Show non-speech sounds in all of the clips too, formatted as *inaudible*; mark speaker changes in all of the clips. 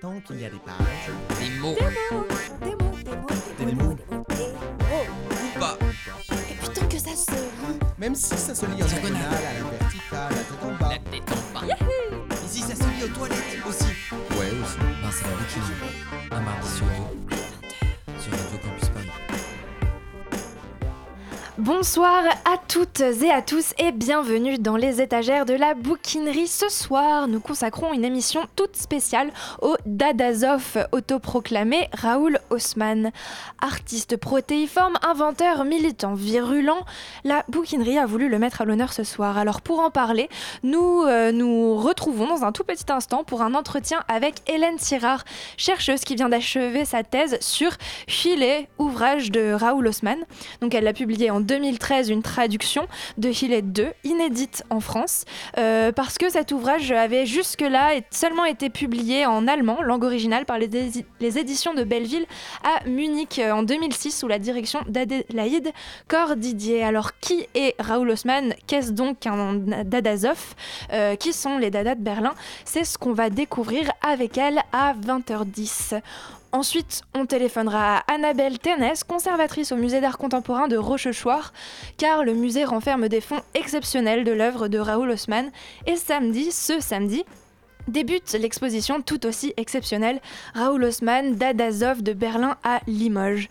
Speaker 1: Tant qu'il y a des pages,
Speaker 2: Des mots.
Speaker 3: Des mots, des mots, des
Speaker 1: Des
Speaker 3: mots,
Speaker 1: mots.
Speaker 3: des mots, des mots.
Speaker 2: Ou pas.
Speaker 3: Et putain que ça se lit.
Speaker 1: même si ça se lit en diagonale, à la verticale, la tête en bas.
Speaker 2: La tête en bas.
Speaker 1: Ici, ça se lit aux toilettes aussi. Ouais, aussi.
Speaker 4: Ben, c'est la bouquinerie. Un mardi sur deux.
Speaker 5: Bonsoir à toutes et à tous et bienvenue dans les étagères de la bouquinerie. Ce soir, nous consacrons une émission toute spéciale au Dadazov autoproclamé Raoul Haussmann. Artiste protéiforme, inventeur, militant, virulent, la bouquinerie a voulu le mettre à l'honneur ce soir. Alors pour en parler, nous euh, nous retrouvons dans un tout petit instant pour un entretien avec Hélène Sirard, chercheuse qui vient d'achever sa thèse sur Filet, ouvrage de Raoul Haussmann. Donc elle l'a publié en 2013 une traduction de Hillet 2, inédite en France, euh, parce que cet ouvrage avait jusque-là seulement été publié en allemand, langue originale, par les éditions de Belleville à Munich euh, en 2006 sous la direction d'Adélaïde Cordidier. Alors qui est Raoul Haussmann? Qu'est-ce donc un Dadazov Euh, Qui sont les Dadas de Berlin? C'est ce qu'on va découvrir avec elle à 20h10. Ensuite, on téléphonera à Annabelle Ténès, conservatrice au musée d'art contemporain de Rochechouart, car le musée renferme des fonds exceptionnels de l'œuvre de Raoul Haussmann. Et samedi, ce samedi, débute l'exposition tout aussi exceptionnelle Raoul Haussmann, Dadazov de Berlin à Limoges.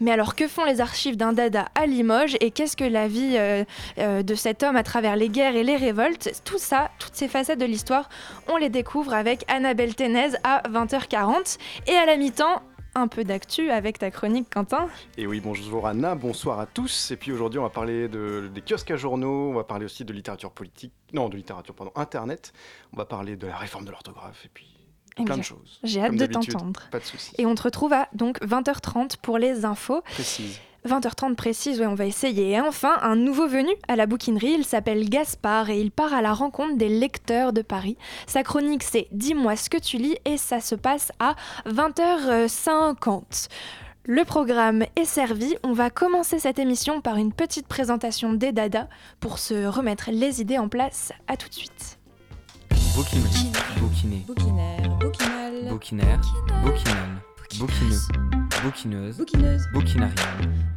Speaker 5: Mais alors, que font les archives d'un Dada à Limoges et qu'est-ce que la vie euh, euh, de cet homme à travers les guerres et les révoltes? Tout ça, toutes ces facettes de l'histoire, on les découvre avec Annabelle Ténez à 20h40. Et à la mi-temps, un peu d'actu avec ta chronique, Quentin.
Speaker 6: Et oui, bonjour Anna, bonsoir à tous. Et puis aujourd'hui, on va parler de, des kiosques à journaux, on va parler aussi de littérature politique, non, de littérature, pardon, internet. On va parler de la réforme de l'orthographe et puis
Speaker 5: Eh
Speaker 6: plein
Speaker 5: bien,
Speaker 6: de choses.
Speaker 5: J'ai hâte de t'entendre.
Speaker 6: Pas de soucis.
Speaker 5: Et on te retrouve à donc 20h30 pour les infos.
Speaker 6: Précise.
Speaker 5: 20h30 précise, ouais, on va essayer. Et enfin, un nouveau venu à la bouquinerie, il s'appelle Gaspard et il part à la rencontre des lecteurs de Paris. Sa chronique, c'est Dis-moi ce que tu lis et ça se passe à 20h50. Le programme est servi. On va commencer cette émission par une petite présentation des dadas pour se remettre les idées en place. À tout de suite.
Speaker 3: Bouquinaire.
Speaker 4: Bouquinaire. Bouquineux. Bouquineuse.
Speaker 3: Bouquineuse.
Speaker 4: Bouquinarienne.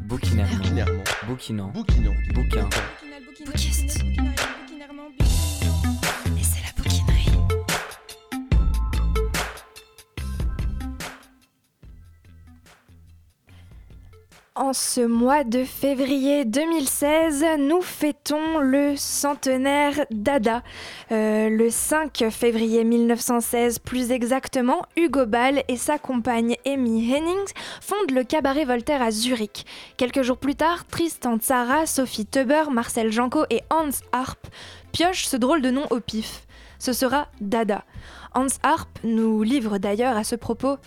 Speaker 4: Bouquinairement.
Speaker 1: Binairement.
Speaker 4: Bouquinant.
Speaker 1: Bouquinant.
Speaker 4: Bouquin.
Speaker 3: Bouquineuse,
Speaker 5: Bouquiste. En ce mois de février 2016, nous fêtons le centenaire d'Ada. Euh, le 5 février 1916, plus exactement, Hugo Ball et sa compagne Amy Hennings fondent le cabaret Voltaire à Zurich. Quelques jours plus tard, Tristan Tzara, Sophie Teuber, Marcel Janco et Hans Harp piochent ce drôle de nom au pif. Ce sera Dada. Hans Harp nous livre d'ailleurs à ce propos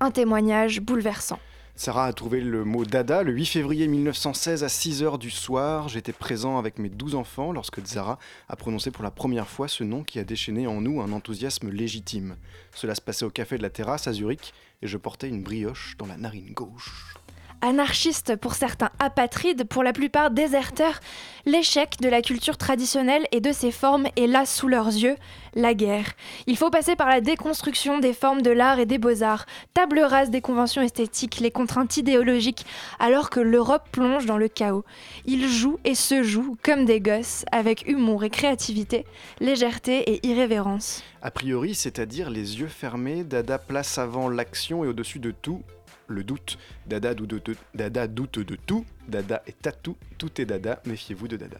Speaker 5: un témoignage bouleversant.
Speaker 6: Sarah a trouvé le mot dada le 8 février 1916 à 6h du soir. J'étais présent avec mes 12 enfants lorsque Zara a prononcé pour la première fois ce nom qui a déchaîné en nous un enthousiasme légitime. Cela se passait au café de la terrasse à Zurich et je portais une brioche dans la narine gauche.
Speaker 5: Anarchistes pour certains apatrides, pour la plupart déserteurs, l'échec de la culture traditionnelle et de ses formes est là sous leurs yeux, la guerre. Il faut passer par la déconstruction des formes de l'art et des beaux-arts, table rase des conventions esthétiques, les contraintes idéologiques, alors que l'Europe plonge dans le chaos. Ils jouent et se jouent comme des gosses, avec humour et créativité, légèreté et irrévérence.
Speaker 6: A priori, c'est-à-dire les yeux fermés, Dada place avant l'action et au-dessus de tout, le doute. Dada doute de, tout, Dada est tout, tout est Dada, méfiez-vous de Dada.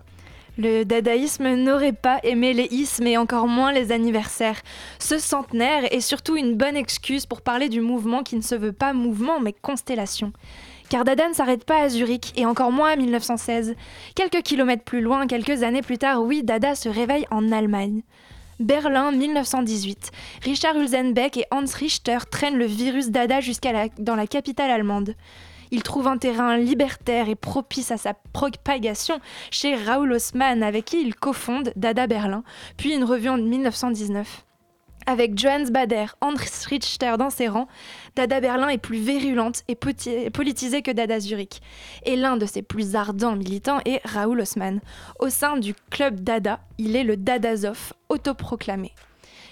Speaker 5: Le dadaïsme n'aurait pas aimé les ismes et encore moins les anniversaires. Ce centenaire est surtout une bonne excuse pour parler du mouvement qui ne se veut pas mouvement mais constellation. Car Dada ne s'arrête pas à Zurich et encore moins à 1916. Quelques kilomètres plus loin, quelques années plus tard, oui, Dada se réveille en Allemagne. Berlin 1918. Richard Hulsenbeck et Hans Richter traînent le virus Dada jusqu'à la, dans la capitale allemande. Ils trouvent un terrain libertaire et propice à sa propagation chez Raoul Haussmann avec qui ils cofondent Dada Berlin, puis une revue en 1919. Avec Johannes Bader, Hans Richter dans ses rangs, Dada Berlin est plus virulente et politisée que Dada Zurich. Et l'un de ses plus ardents militants est Raoul Haussmann. Au sein du club Dada, il est le Dadazov, autoproclamé.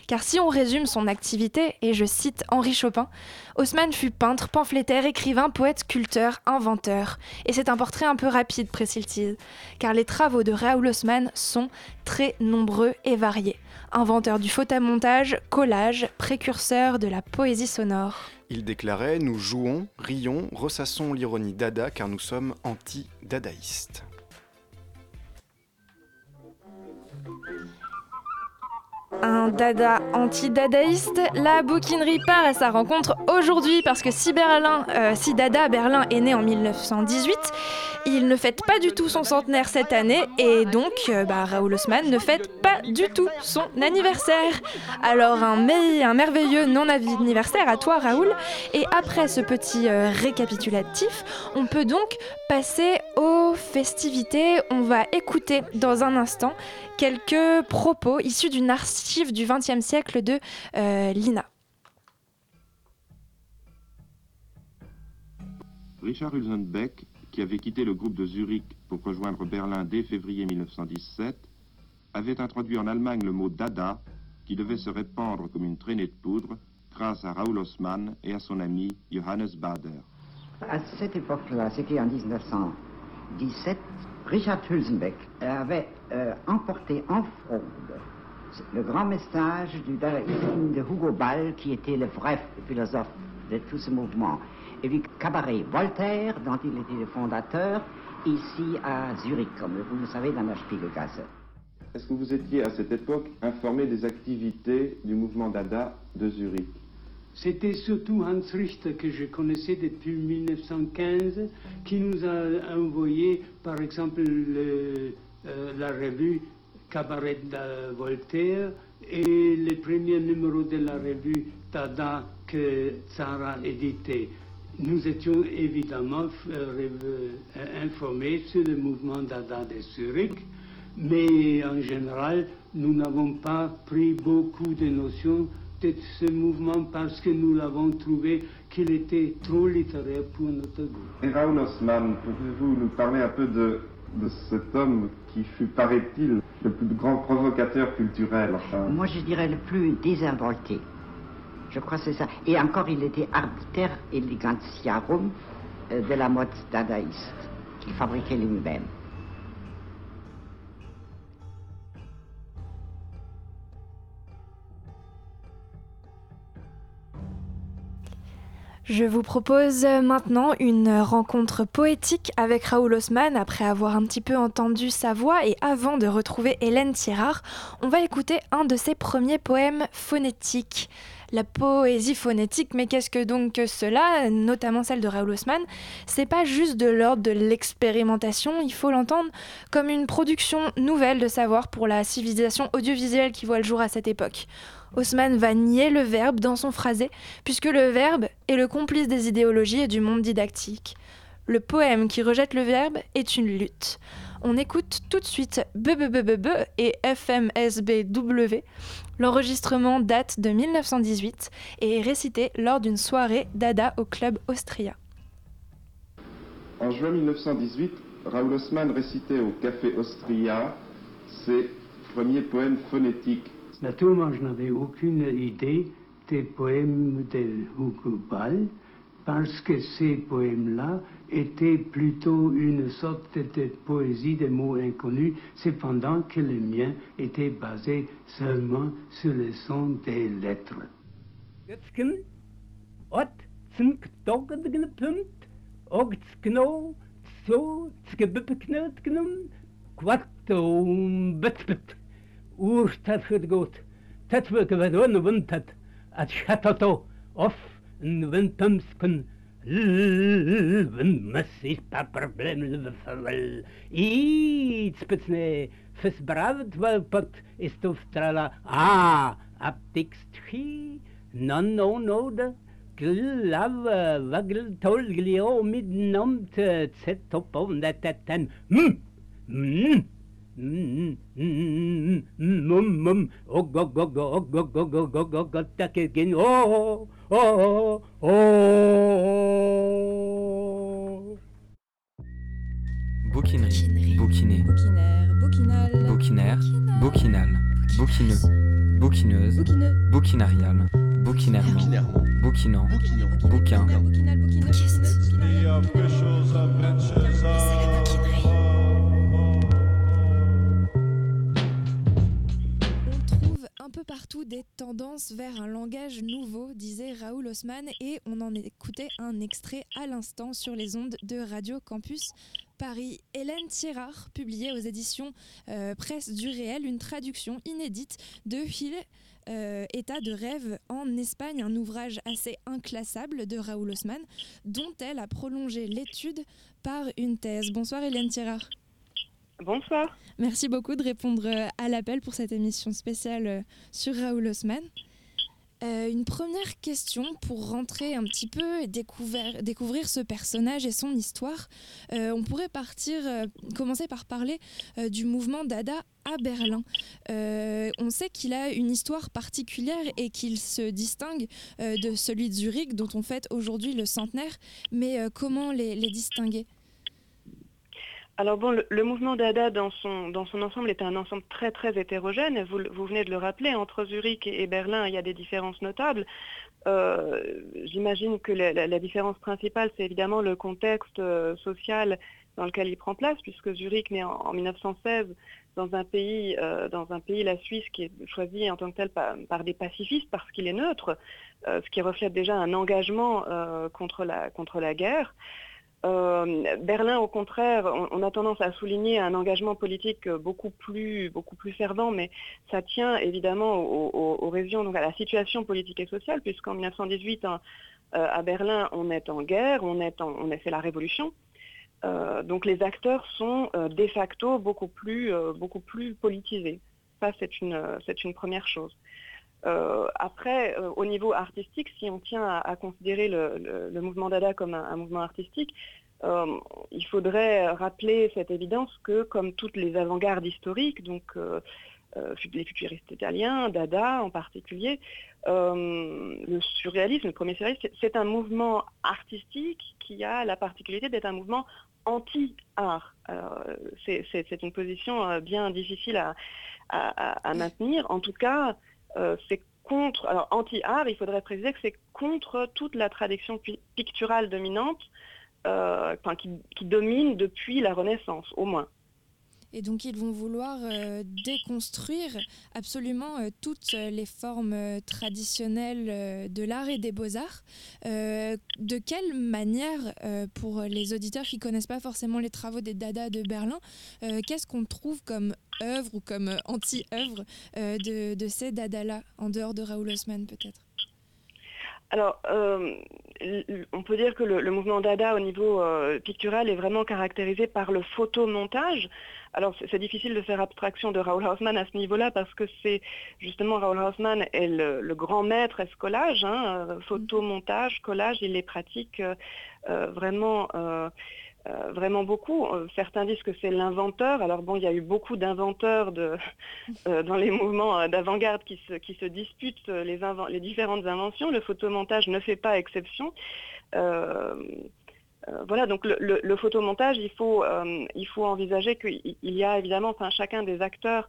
Speaker 5: Car si on résume son activité, et je cite Henri Chopin, Haussmann fut peintre, pamphlétaire, écrivain, poète, sculpteur, inventeur. Et c'est un portrait un peu rapide, précise-t-il, car les travaux de Raoul Haussmann sont très nombreux et variés. Inventeur du photomontage, collage, précurseur de la poésie sonore.
Speaker 6: Il déclarait Nous jouons, rions, ressassons l'ironie dada car nous sommes anti-dadaïstes.
Speaker 5: Un dada anti-dadaïste, la bouquinerie part à sa rencontre aujourd'hui parce que si, Berlin, euh, si Dada Berlin est né en 1918, il ne fête pas du tout son centenaire cette année et donc euh, bah, Raoul Haussmann ne fête pas du tout son anniversaire. Alors un, me- un merveilleux non-anniversaire à toi Raoul et après ce petit euh, récapitulatif, on peut donc passer aux festivités. On va écouter dans un instant quelques propos issus d'une du XXe siècle de euh, Lina.
Speaker 2: Richard Hulsenbeck, qui avait quitté le groupe de Zurich pour rejoindre Berlin dès février 1917, avait introduit en Allemagne le mot dada, qui devait se répandre comme une traînée de poudre grâce à Raoul Haussmann et à son ami Johannes Bader.
Speaker 7: À cette époque-là, c'était en 1917, Richard Hulsenbeck avait euh, emporté en fraude le grand message du dadaïsme de Hugo Ball, qui était le vrai philosophe de tout ce mouvement, et du cabaret Voltaire, dont il était le fondateur, ici à Zurich, comme vous le savez, dans la Spiegelgasse.
Speaker 2: Est-ce que vous étiez à cette époque informé des activités du mouvement dada de Zurich?
Speaker 8: C'était surtout Hans Richter que je connaissais depuis 1915, qui nous a envoyé, par exemple, le- euh, la revue Cabaret de Voltaire et les premiers numéros de la revue Dada que Zara éditait. Nous étions évidemment euh, euh, informés sur le mouvement Dada de Zurich, mais en général, nous n'avons pas pris beaucoup de notions de ce mouvement parce que nous l'avons trouvé qu'il était trop littéraire pour notre goût.
Speaker 2: Raoul Haussmann, pouvez-vous nous parler un peu de, de cet homme qui fut, paraît-il, le plus grand provocateur culturel
Speaker 7: Moi, je dirais le plus désinvolté. Je crois que c'est ça. Et encore, il était arbiter elegantiarum euh, de la mode dadaïste, qu'il fabriquait lui-même.
Speaker 5: Je vous propose maintenant une rencontre poétique avec Raoul Haussmann. Après avoir un petit peu entendu sa voix et avant de retrouver Hélène Thierard, on va écouter un de ses premiers poèmes phonétiques. La poésie phonétique, mais qu'est-ce que donc que cela, notamment celle de Raoul Haussmann? C'est pas juste de l'ordre de l'expérimentation, il faut l'entendre comme une production nouvelle de savoir pour la civilisation audiovisuelle qui voit le jour à cette époque. Haussmann va nier le verbe dans son phrasé, puisque le verbe est le complice des idéologies et du monde didactique. Le poème qui rejette le verbe est une lutte. On écoute tout de suite BBBBB et FMSBW. L'enregistrement date de 1918 et est récité lors d'une soirée Dada au club Austria.
Speaker 2: En juin 1918, Raoul Haussmann récitait au Café Austria ses premiers poèmes phonétiques.
Speaker 8: Naturellement, je n'avais aucune idée des poèmes de Hugo Ball, parce que ces poèmes-là étaient plutôt une sorte de poésie des mots inconnus, cependant que les miens étaient basés seulement sur le son des lettres.
Speaker 9: ورشتات خدقوت تتبك بدون وانتت اتشتتو اوف ان بنتمسكن Вместе по проблем и спецне фесбравдва под истовстрала а аптикстхи но но но да glava vagl tolglio midnomte zetopon detetten mm mm
Speaker 4: Bouquinerie, bouquiner,
Speaker 3: Bouquinaire, bouquinal.
Speaker 4: bouquineux, bouquineuse,
Speaker 3: Bouquineux.
Speaker 4: bouquinarial, bouquinairement, bouquinant, bouquin,
Speaker 5: partout des tendances vers un langage nouveau, disait Raoul Haussmann, et on en écoutait un extrait à l'instant sur les ondes de Radio Campus Paris. Hélène Thierard publiait aux éditions euh, Presse du Réel une traduction inédite de Hill. euh, État de rêve en Espagne, un ouvrage assez inclassable de Raoul Haussmann, dont elle a prolongé l'étude par une thèse. Bonsoir Hélène Thierard.
Speaker 10: Bonsoir.
Speaker 5: Merci beaucoup de répondre euh, à l'appel pour cette émission spéciale euh, sur Raoul Haussmann. Euh, une première question pour rentrer un petit peu et découvrir, ce personnage et son histoire. On pourrait partir, commencer par parler du mouvement Dada à Berlin. On sait qu'il a une histoire particulière et qu'il se distingue de celui de Zurich, dont on fête aujourd'hui le centenaire. Mais comment les distinguer?
Speaker 10: Alors bon, le, mouvement Dada dans son, ensemble est un ensemble très très hétérogène. Vous, venez de le rappeler, entre Zurich et, Berlin, il y a des différences notables. Euh, J'imagine que la, différence principale, c'est évidemment le contexte euh, social dans lequel il prend place, puisque Zurich naît en, en 1916 dans un pays, euh, dans un pays, la Suisse, qui est choisi en tant que tel par, des pacifistes parce qu'il est neutre, ce qui reflète déjà un engagement contre, la, contre la guerre. Euh, Berlin, au contraire, on, a tendance à souligner un engagement politique euh, beaucoup plus, fervent, mais ça tient évidemment aux, régions, donc à la situation politique et sociale, puisqu'en 1918, hein, euh, à Berlin, on est en guerre, on est en, a fait la révolution. Donc les acteurs sont de facto beaucoup plus, politisés. Ça, c'est une première chose. Euh, après, euh, au niveau artistique, si on tient à, considérer le, mouvement Dada comme un, mouvement artistique, euh, il faudrait rappeler cette évidence que, comme toutes les avant-gardes historiques, donc les futuristes italiens, Dada en particulier, le surréalisme, le premier surréalisme, c'est- un mouvement artistique qui a la particularité d'être un mouvement anti-art. C'est une position bien difficile à, à- maintenir. En tout cas, c'est contre, alors anti-art, il faudrait préciser que c'est contre toute la tradition pi- picturale dominante, euh, qui domine depuis la Renaissance, au moins.
Speaker 5: Et donc ils vont vouloir euh, déconstruire absolument euh, toutes euh, les formes traditionnelles de l'art et des beaux-arts. De quelle manière, pour les auditeurs qui connaissent pas forcément les travaux des Dada de Berlin, qu'est-ce qu'on trouve comme œuvre ou comme anti-œuvre de, de ces Dada-là, en dehors de Raoul Haussmann peut-être?
Speaker 10: Alors, euh, on peut dire que le, mouvement Dada au niveau euh, pictural est vraiment caractérisé par le photomontage. Alors, c'est difficile de faire abstraction de Raoul Haussmann à ce niveau-là parce que c'est justement Raoul Haussmann est le, grand maître est collage, hein, euh, photomontage, collage, il les pratique euh, vraiment. Euh, vraiment beaucoup. Euh, Certains disent que c'est l'inventeur. Alors bon, il y a eu beaucoup d'inventeurs de, *laughs* euh, dans les mouvements d'avant-garde qui se, qui se disputent les, les différentes inventions. Le photomontage ne fait pas exception. Voilà, donc le, le- photomontage, il faut, il faut envisager qu'il il y a évidemment, enfin, chacun des acteurs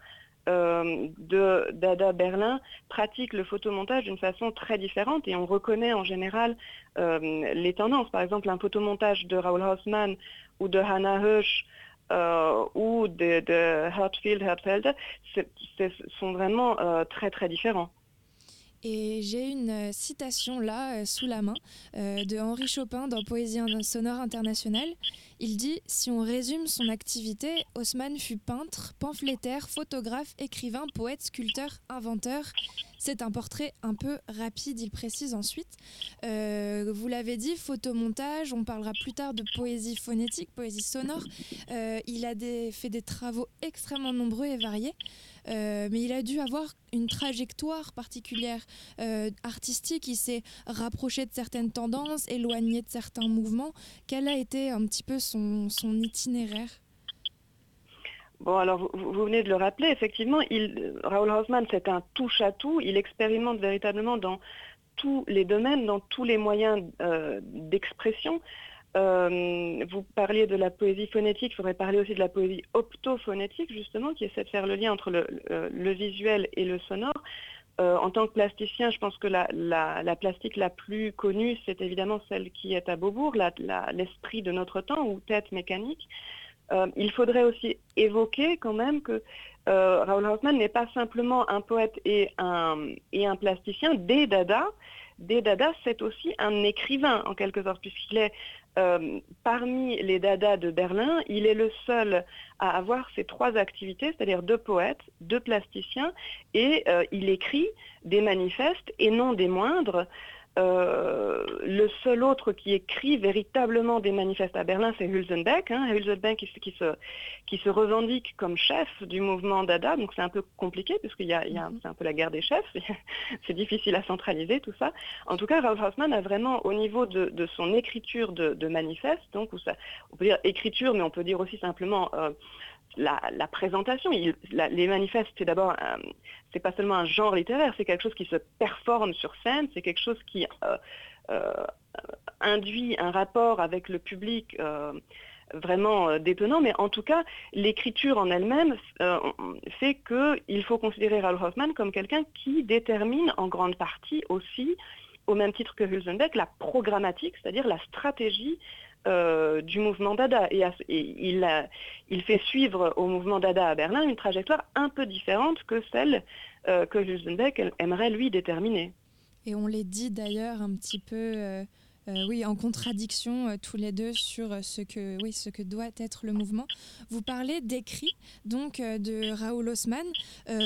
Speaker 10: de Dada Berlin pratique le photomontage d'une façon très différente et on reconnaît en général euh, les tendances. Par exemple, un photomontage de Raoul Haussmann ou de Hannah Hirsch euh, ou de, de c'est- sont vraiment euh, très très différents.
Speaker 5: Et j'ai une euh, citation là, euh, sous la main, euh, de Henri Chopin dans Poésie sonore internationale. Il dit Si on résume son activité, Haussmann fut peintre, pamphlétaire, photographe, écrivain, poète, sculpteur, inventeur. C'est un portrait un peu rapide, il précise ensuite. Euh, vous l'avez dit, photomontage, on parlera plus tard de poésie phonétique, poésie sonore. Euh, il a fait des travaux extrêmement nombreux et variés. Euh, mais il a dû avoir une trajectoire particulière artistique. Il s'est rapproché de certaines tendances, éloigné de certains mouvements. Quel a été un petit peu son itinéraire?
Speaker 10: Bon, alors vous, venez de le rappeler, effectivement, Raoul Haussmann, c'est un touche-à-tout. Il expérimente véritablement dans tous les domaines, dans tous les moyens euh, d'expression. Euh, vous parliez de la poésie phonétique, il faudrait parler aussi de la poésie optophonétique, justement, qui essaie de faire le lien entre le, visuel et le sonore. Euh, en tant que plasticien, je pense que la, la- la plastique la plus connue, c'est évidemment celle qui est à Beaubourg, l'esprit de notre temps, ou tête mécanique. Euh, il faudrait aussi évoquer quand même que euh, Raoul Haussmann n'est pas simplement un poète et un, plasticien. Dès Dada, dès Dada, c'est aussi un écrivain en quelque sorte, puisqu'il est euh, parmi les Dada de Berlin, il est le seul à avoir ces trois activités, c'est-à-dire deux poètes, deux plasticiens, et il écrit des manifestes et non des moindres. Euh, le seul autre qui écrit véritablement des manifestes à Berlin, c'est Hülsenbeck. Hein, Hülsenbeck qui, se- revendique comme chef du mouvement Dada, donc c'est un peu compliqué puisqu'il y a, y a un- peu la guerre des chefs, *laughs* c'est difficile à centraliser tout ça. En tout cas, Raoul Haussmann a vraiment au niveau de, son écriture de, de manifeste, donc on peut dire écriture, mais on peut dire aussi simplement euh, la, présentation. Les manifestes, c'est d'abord, c'est pas seulement un genre littéraire, c'est quelque chose qui se performe sur scène, c'est quelque chose qui euh, euh, induit un rapport avec le public euh, vraiment détonnant, mais en tout cas, l'écriture en elle-même fait qu'il faut considérer Raoul Hoffman comme quelqu'un qui détermine en grande partie aussi, au même titre que Hülsenbeck, la programmatique, c'est-à-dire la stratégie euh, du mouvement Dada. Et, il, fait suivre au mouvement Dada à Berlin une trajectoire un peu différente que celle euh, que Hülsenbeck aimerait lui déterminer.
Speaker 5: Et on les dit d'ailleurs un petit peu, euh, oui, en contradiction euh, tous les deux sur euh, ce que, oui, ce que doit être le mouvement. Vous parlez d'écrit, donc de Raoul Haussmann.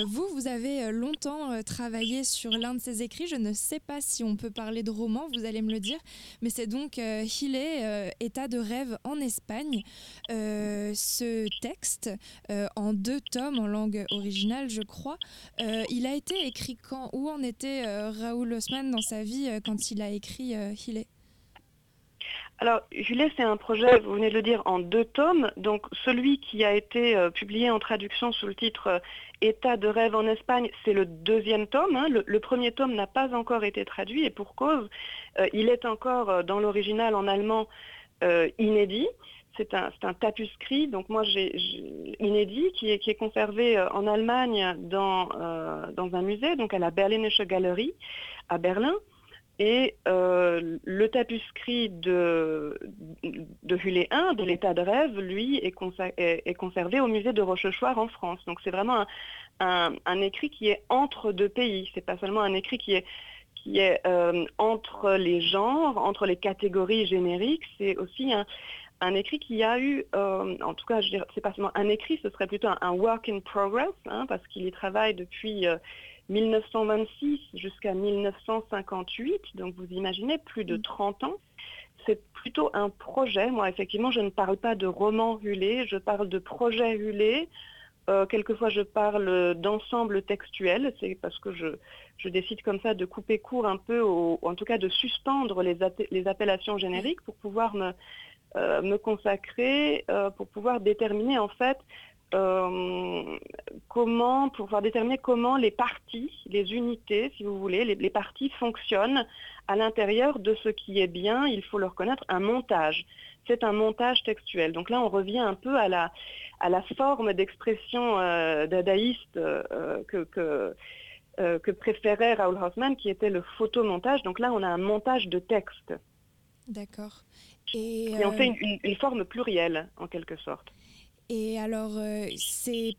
Speaker 5: Vous, vous avez longtemps travaillé sur l'un de ses écrits. Je ne sais pas si on peut parler de roman, vous allez me le dire, mais c'est donc Hilé, État de rêve en Espagne. Ce texte, en deux tomes en langue originale, je crois, il a été écrit quand Où en était Raoul Haussmann dans sa vie quand il a écrit Hilé
Speaker 10: Alors, Julet, c'est un projet, vous venez de le dire, en deux tomes. Donc, celui qui a été euh, publié en traduction sous le titre euh, État de rêve en Espagne, c'est le deuxième tome. hein. Le, premier tome n'a pas encore été traduit et pour cause, euh, il est encore dans l'original en allemand inédit. C'est un, un tapuscrit, donc moi j'ai inédit, qui est, conservé en Allemagne dans un musée, donc à la Berlinische Galerie à Berlin. Et euh, le tapuscrit de, de Hulé 1, de l'état de rêve, lui, est, conservé au musée de Rochechouart en France. Donc c'est vraiment un, un- écrit qui est entre deux pays. C'est pas seulement un écrit qui est, qui est euh, entre les genres, entre les catégories génériques. C'est aussi un, un écrit qui a eu, euh, en tout cas, je dirais, c'est pas seulement un écrit, ce serait plutôt un, work in progress, hein, parce qu'il y travaille depuis 1926 jusqu'à 1958, donc vous imaginez plus de 30 ans. C'est plutôt un projet. Moi, effectivement, je ne parle pas de roman hulé, je parle de projet hulé. Euh, quelquefois, je parle d'ensemble textuel. C'est parce que je, je décide comme ça de couper court un peu, au- en tout cas de suspendre les, appe- les appellations génériques pour pouvoir me, euh, me consacrer, euh, pour pouvoir déterminer en fait euh, comment, pour pouvoir déterminer comment les parties, les unités, si vous voulez, les, les parties fonctionnent à l'intérieur de ce qui est bien, il faut le reconnaître, un montage. C'est un montage textuel. Donc là, on revient un peu à la, à la forme d'expression euh, dadaïste euh, que, que, que préférait Raoul Haussmann, qui était le photomontage. Donc là, on a un montage de texte.
Speaker 5: D'accord. Et,
Speaker 10: Et on fait une, une- une forme plurielle, en quelque sorte.
Speaker 5: Et alors, euh, c'est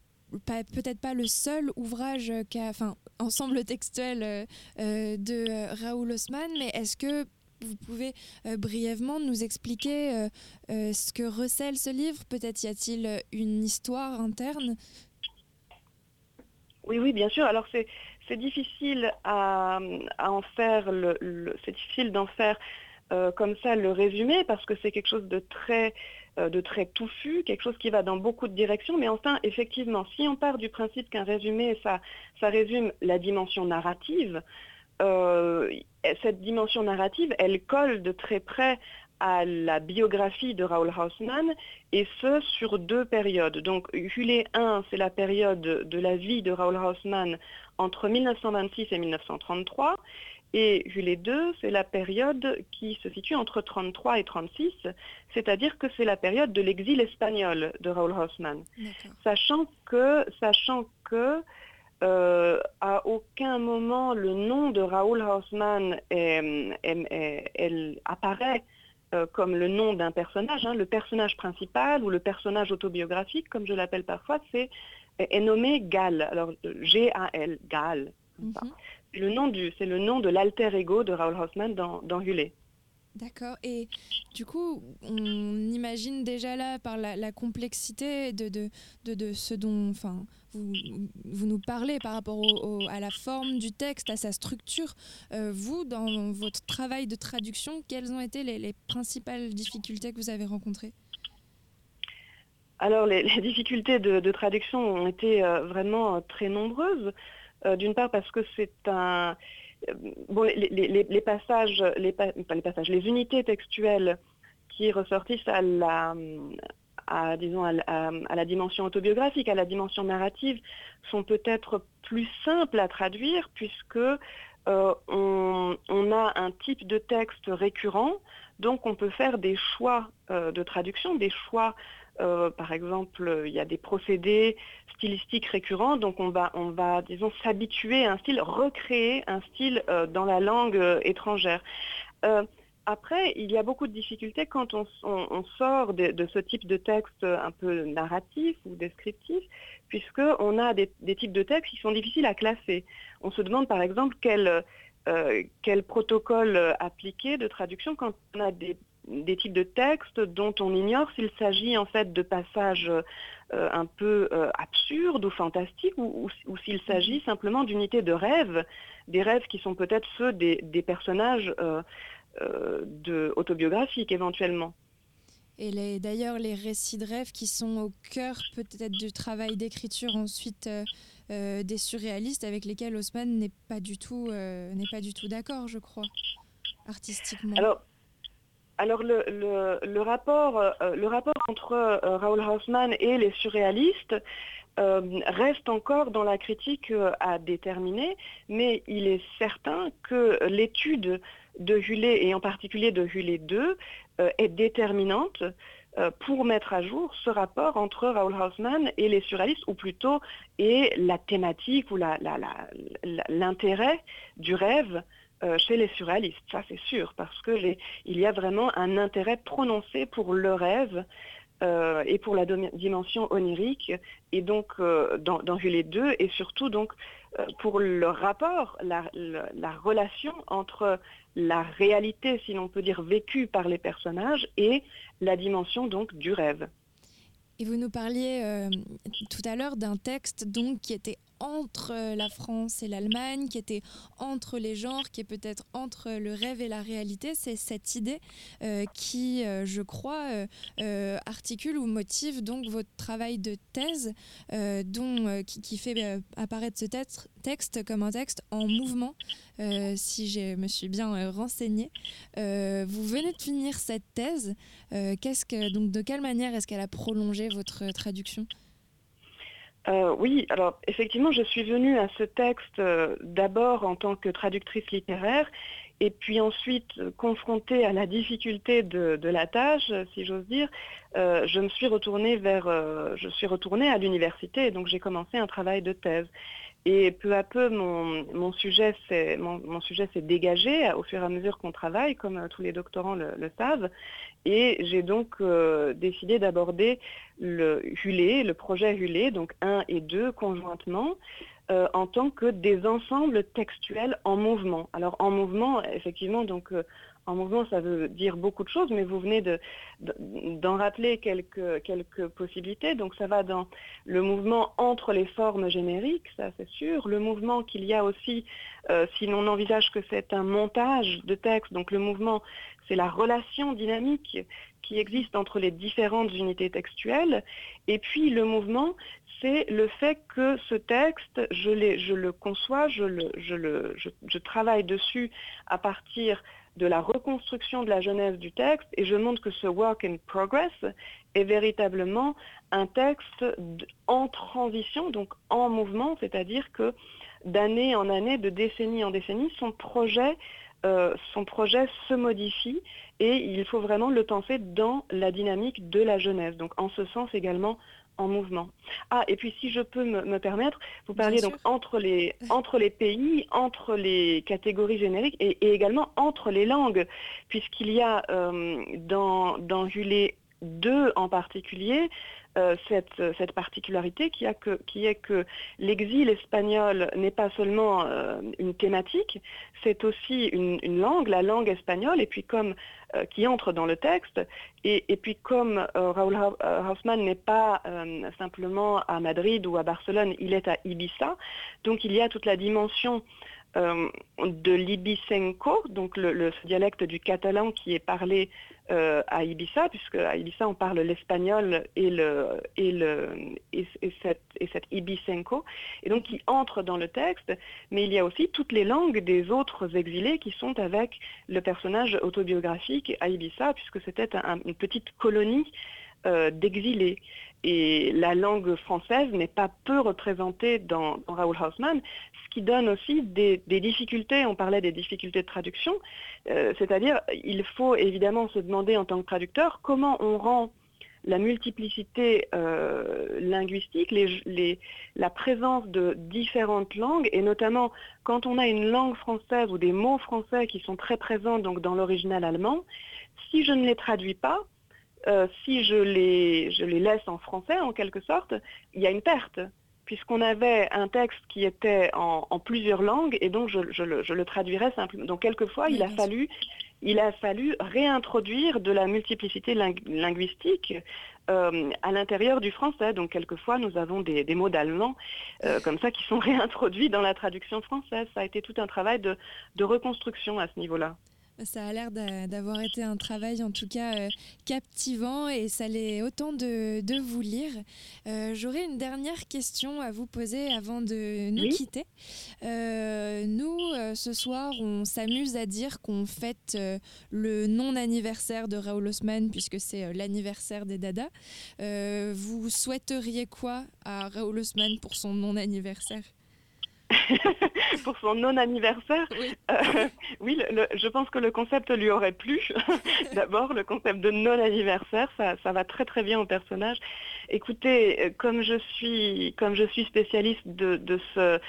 Speaker 5: peut-être pas le seul ouvrage enfin, ensemble textuel euh, euh, de Raoul Haussmann, mais est-ce que vous pouvez brièvement nous expliquer ce que recèle ce livre? Peut-être y a-t-il une histoire interne?
Speaker 10: Oui, oui, bien sûr. Alors c'est difficile à, en faire c'est difficile d'en faire comme ça le résumé parce que c'est quelque chose de très de très touffu, quelque chose qui va dans beaucoup de directions. Mais enfin, effectivement, si on part du principe qu'un résumé, ça, ça résume la dimension narrative, euh, cette dimension narrative, elle colle de très près à la biographie de Raoul Haussmann, et ce sur deux périodes. Donc Hulé 1, c'est la période de la vie de Raoul Haussmann entre 1926 et 1933, et Hulé 2, c'est la période qui se situe entre 33 et 36, c'est-à-dire que c'est la période de l'exil espagnol de Raoul Haussmann. Sachant que, sachant que euh, à aucun moment le nom de Raoul Haussmann apparaît euh, comme le nom d'un personnage. Hein. Le personnage principal ou le personnage autobiographique, comme je l'appelle parfois, c'est est nommé Gal. Alors G-A-L, Gal. Mhm. Le nom du, c'est le nom de l'alter ego de Raoul Haussmann dans, dans
Speaker 5: D'accord. Et du coup, on imagine déjà là, par la, complexité de, de, de, ce dont enfin, vous, vous nous parlez par rapport à la forme du texte, à sa structure. Euh, vous, dans votre travail de traduction, quelles ont été les, principales difficultés que vous avez rencontrées?
Speaker 10: Alors les, *laughs* difficultés de, traduction ont été euh, vraiment très nombreuses. Euh, d'une part parce que c'est un bon, les, passages, les, passages, les unités textuelles qui ressortissent à la, disons, à, la dimension autobiographique, à la dimension narrative, sont peut-être plus simples à traduire puisque euh, on, a un type de texte récurrent, donc on peut faire des choix euh, de traduction, des choix euh, par exemple, il y a des procédés stylistiques récurrents, donc on va, on va disons, s'habituer à un style, recréer un style euh, dans la langue euh, étrangère. après, il y a beaucoup de difficultés quand on, sort de, ce type de texte un peu narratif ou descriptif, puisqu'on a des, types de textes qui sont difficiles à classer. On se demande par exemple quel, quel protocole appliquer de traduction quand on a des des types de textes dont on ignore s'il s'agit en fait de passages euh, un peu euh, absurdes ou fantastiques ou, s'il s'agit simplement d'unités de rêves, des rêves qui sont peut-être ceux des, personnages euh, de, autobiographiques éventuellement.
Speaker 5: Et d'ailleurs, les récits de rêves qui sont au cœur peut-être du travail d'écriture ensuite des surréalistes avec lesquels Haussmann n'est pas du tout, n'est pas du tout d'accord, je crois, artistiquement.
Speaker 10: Alors rapport, euh, le rapport entre euh, Raoul Haussmann et les surréalistes euh, reste encore dans la critique à déterminer, mais il est certain que l'étude de Hulé, et en particulier de Hulé 2, est déterminante pour mettre à jour ce rapport entre Raoul Haussmann et les surréalistes, ou plutôt et la thématique ou l'intérêt du rêve chez les surréalistes, ça c'est sûr, parce qu'il y a vraiment un intérêt prononcé pour le rêve euh, et pour la dimension onirique, et donc euh, dans, les 2, et surtout donc pour le rapport, la, relation entre la réalité, si l'on peut dire, vécue par les personnages, et la dimension donc du rêve.
Speaker 5: Et vous nous parliez tout à l'heure d'un texte donc qui était entre euh, la France et l'Allemagne, qui était entre les genres, qui est peut-être entre le rêve et la réalité. C'est cette idée euh, qui, euh, je crois, articule ou motive donc votre travail de thèse, dont, qui, fait apparaître ce texte comme un texte en mouvement, si je me suis bien renseignée. vous venez de finir cette thèse. donc, de quelle manière est-ce qu'elle a prolongé votre traduction?
Speaker 10: Euh, oui, alors effectivement, je suis venue à ce texte euh, d'abord en tant que traductrice littéraire et puis ensuite euh, confrontée à la difficulté de, la tâche, si j'ose dire, je me suis retournée vers, je suis retournée à l'université et donc j'ai commencé un travail de thèse. Et peu à peu, mon, sujet s'est dégagé au fur et à mesure qu'on travaille, comme tous les doctorants le, savent. Et j'ai donc euh, décidé d'aborder le Hulé, le projet Hulé, donc 1 et 2 conjointement, euh, en tant que des ensembles textuels en mouvement. Alors en mouvement, effectivement, donc euh, en mouvement, ça veut dire beaucoup de choses, mais vous venez d'en rappeler quelques, possibilités. Donc ça va dans le mouvement entre les formes génériques, ça c'est sûr. Le mouvement qu'il y a aussi, si l'on envisage que c'est un montage de texte, donc le mouvement c'est la relation dynamique qui existe entre les différentes unités textuelles. Et puis le mouvement, c'est le fait que ce texte, je, le conçois, je, travaille dessus à partir de la reconstruction de la genèse du texte et je montre que ce work in progress est véritablement un texte en transition, donc en mouvement, c'est-à-dire que d'année en année, de décennie en décennie, son projet, euh, son projet se modifie et il faut vraiment le penser dans la dynamique de la Genèse. Donc en ce sens également en mouvement. Ah, et puis si je peux me, permettre, vous parliez donc entre les, *laughs* entre les pays, entre les catégories génériques et, également entre les langues, puisqu'il y a euh, dans, dans Julet 2 en particulier, euh, cette, cette, particularité qui, a que, qui est que l'exil espagnol n'est pas seulement euh, une thématique, c'est aussi une, langue, la langue espagnole, et puis comme euh, qui entre dans le texte, et, puis comme Raoul Hausmann n'est pas simplement à Madrid ou à Barcelone, il est à Ibiza, donc il y a toute la dimension de l'ibicenco, donc le, dialecte du catalan qui est parlé euh, à Ibiza, puisque à Ibiza on parle l'espagnol et, le, et, le, et cette Ibicenco, et donc qui entre dans le texte, mais il y a aussi toutes les langues des autres exilés qui sont avec le personnage autobiographique à Ibiza, puisque c'était une petite colonie euh, d'exilés. Et la langue française n'est pas peu représentée dans, Raoul Hausmann, ce qui donne aussi des, difficultés, on parlait des difficultés de traduction, euh, c'est-à-dire il faut évidemment se demander en tant que traducteur comment on rend la multiplicité euh, linguistique, la présence de différentes langues, et notamment quand on a une langue française ou des mots français qui sont très présents donc, dans l'original allemand, si je ne les traduis pas, euh, si je les, je les laisse en français, en quelque sorte, il y a une perte, puisqu'on avait un texte qui était en, plusieurs langues, et donc je, le, traduirais simplement. Donc quelquefois, il, a fallu, il a fallu réintroduire de la multiplicité linguistique euh, à l'intérieur du français. Donc quelquefois, nous avons des, mots d'allemand euh, comme ça qui sont *laughs* réintroduits dans la traduction française. Ça a été tout un travail de reconstruction à ce niveau-là.
Speaker 3: Ça a l'air d'avoir été un travail en tout cas euh, captivant et ça l'est autant de, vous lire. Euh, j'aurais une dernière question à vous poser avant de nous quitter. Euh, nous, ce soir, on s'amuse à dire qu'on fête le non-anniversaire de Raoul Osman puisque c'est l'anniversaire des Dada. vous souhaiteriez quoi à Raoul Osman pour son non-anniversaire? *laughs*
Speaker 10: pour son non-anniversaire. Oui, euh, je pense que le concept lui aurait plu. *laughs* D'abord, le concept de non-anniversaire, ça, va très très bien au personnage. Écoutez, euh, comme je suis, comme je suis spécialiste de, ce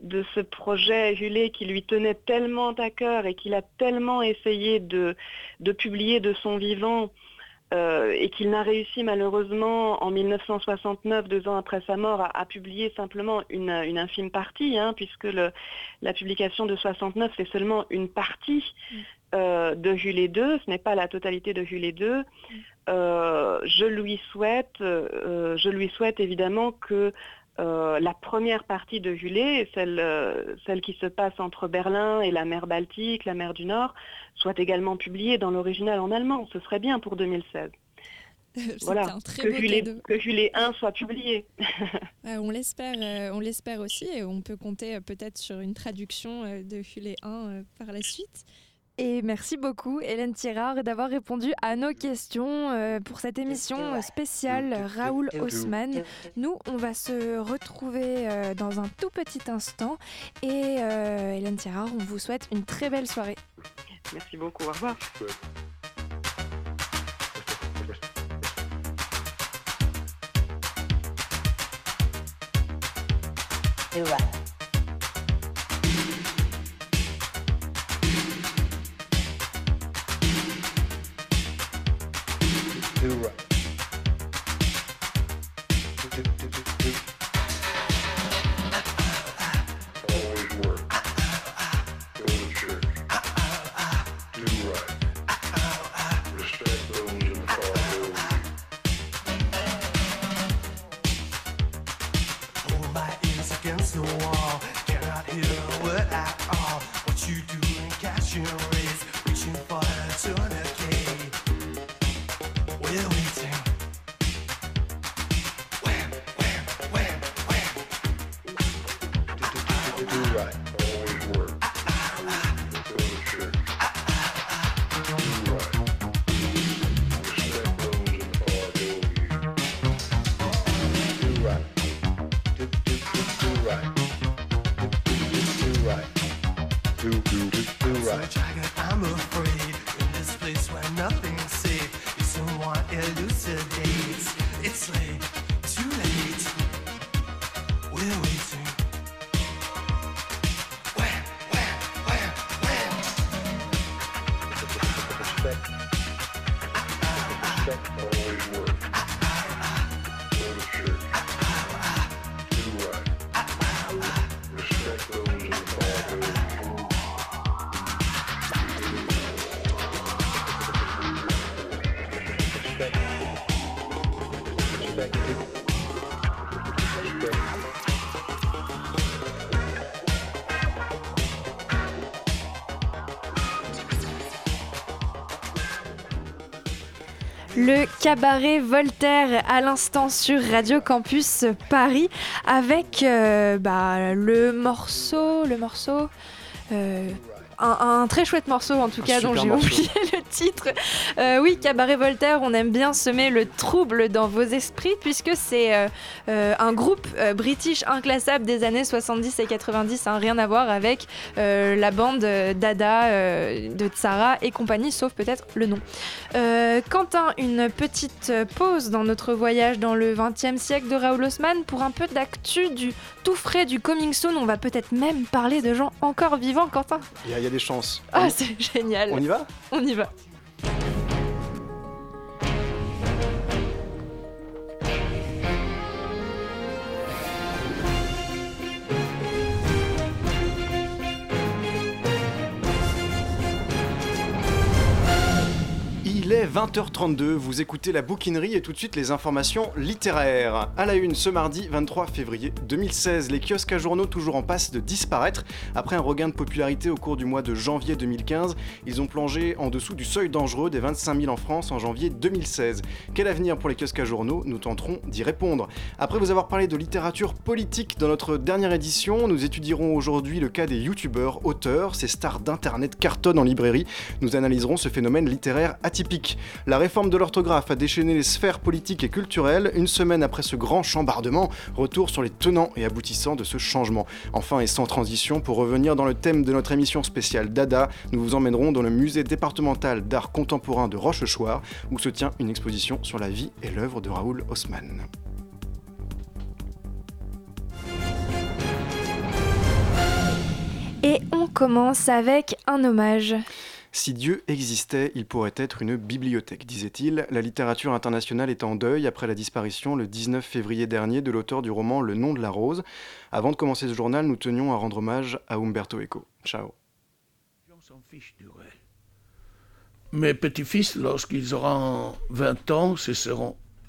Speaker 10: de ce projet Julet qui lui tenait tellement à cœur et qu'il a tellement essayé de, de publier de son vivant euh, et qu'il n'a réussi malheureusement en 1969, deux ans après sa mort, à, publier simplement une, infime partie, hein, puisque la publication de 69, c'est seulement une partie mm. euh, de Jules 2, ce n'est pas la totalité de Jules 2. Mm. Euh, je lui souhaite, je lui souhaite évidemment que euh, la première partie de Julet, celle, euh, celle qui se passe entre Berlin et la mer Baltique, la mer du Nord, soit également publiée dans l'original en allemand. Ce serait bien pour 2016. *laughs* voilà, que, Julet, que Julet 1 soit publié. *laughs*
Speaker 3: on l'espère, euh, on l'espère aussi, et on peut compter peut-être sur une traduction de Julet 1 par la suite.
Speaker 5: Et merci beaucoup Hélène Tirard d'avoir répondu à nos questions euh, pour cette émission spéciale Raoul Haussmann. Nous, on va se retrouver euh, dans un tout petit instant et euh, Hélène Tirard, on vous souhaite une très belle soirée.
Speaker 10: Merci beaucoup, au revoir.
Speaker 11: against
Speaker 5: cabaret Voltaire à l'instant sur Radio Campus Paris avec euh, bah, le morceau, le morceau. euh, un, un très chouette morceau en tout
Speaker 6: Un
Speaker 5: cas dont j'ai oublié *laughs* le titre. Euh, oui, Cabaret Voltaire, on aime bien semer le trouble dans vos esprits puisque c'est euh, euh, un groupe british inclassable des années 70 et 90, hein, rien à voir avec la bande Dada de Tsara et compagnie, sauf peut-être le nom. Quentin, une petite pause dans notre voyage dans le 20e siècle de Raoul Haussmann pour un peu d'actu du tout frais du coming soon. On va peut-être même parler de gens encore vivants, Quentin.
Speaker 6: Il y, y a des chances.
Speaker 5: Ah, c'est génial.
Speaker 6: on y va?
Speaker 5: On y va.
Speaker 6: 20h32, vous écoutez la bouquinerie et tout de suite les informations littéraires. À la une, ce mardi 23 février 2016, les kiosques à journaux toujours en passe de disparaître. Après un regain de popularité au cours du mois de janvier 2015, ils ont plongé en dessous du seuil dangereux des 25 000 en France en janvier 2016. Quel avenir pour les kiosques à journaux? Nous tenterons d'y répondre. Après vous avoir parlé de littérature politique dans notre dernière édition, nous étudierons aujourd'hui le cas des youtubeurs, auteurs, ces stars d'internet cartonnent en librairie. Nous analyserons ce phénomène littéraire atypique. La réforme de l'orthographe a déchaîné les sphères politiques et culturelles. Une semaine après ce grand chambardement, retour sur les tenants et aboutissants de ce changement. Enfin et sans transition, pour revenir dans le thème de notre émission spéciale Dada, nous vous emmènerons dans le musée départemental d'art contemporain de Rochechouart, où se tient une exposition sur la vie et l'œuvre de Raoul Haussmann.
Speaker 5: Et on commence avec un hommage.
Speaker 6: Si Dieu existait, il pourrait être une bibliothèque, disait-il. La littérature internationale est en deuil après la disparition le 19 février dernier de l'auteur du roman Le nom de la rose. Avant de commencer ce journal, nous tenions à rendre hommage à Umberto Eco. Ciao.
Speaker 12: Mes petits-fils, lorsqu'ils auront 20 ans,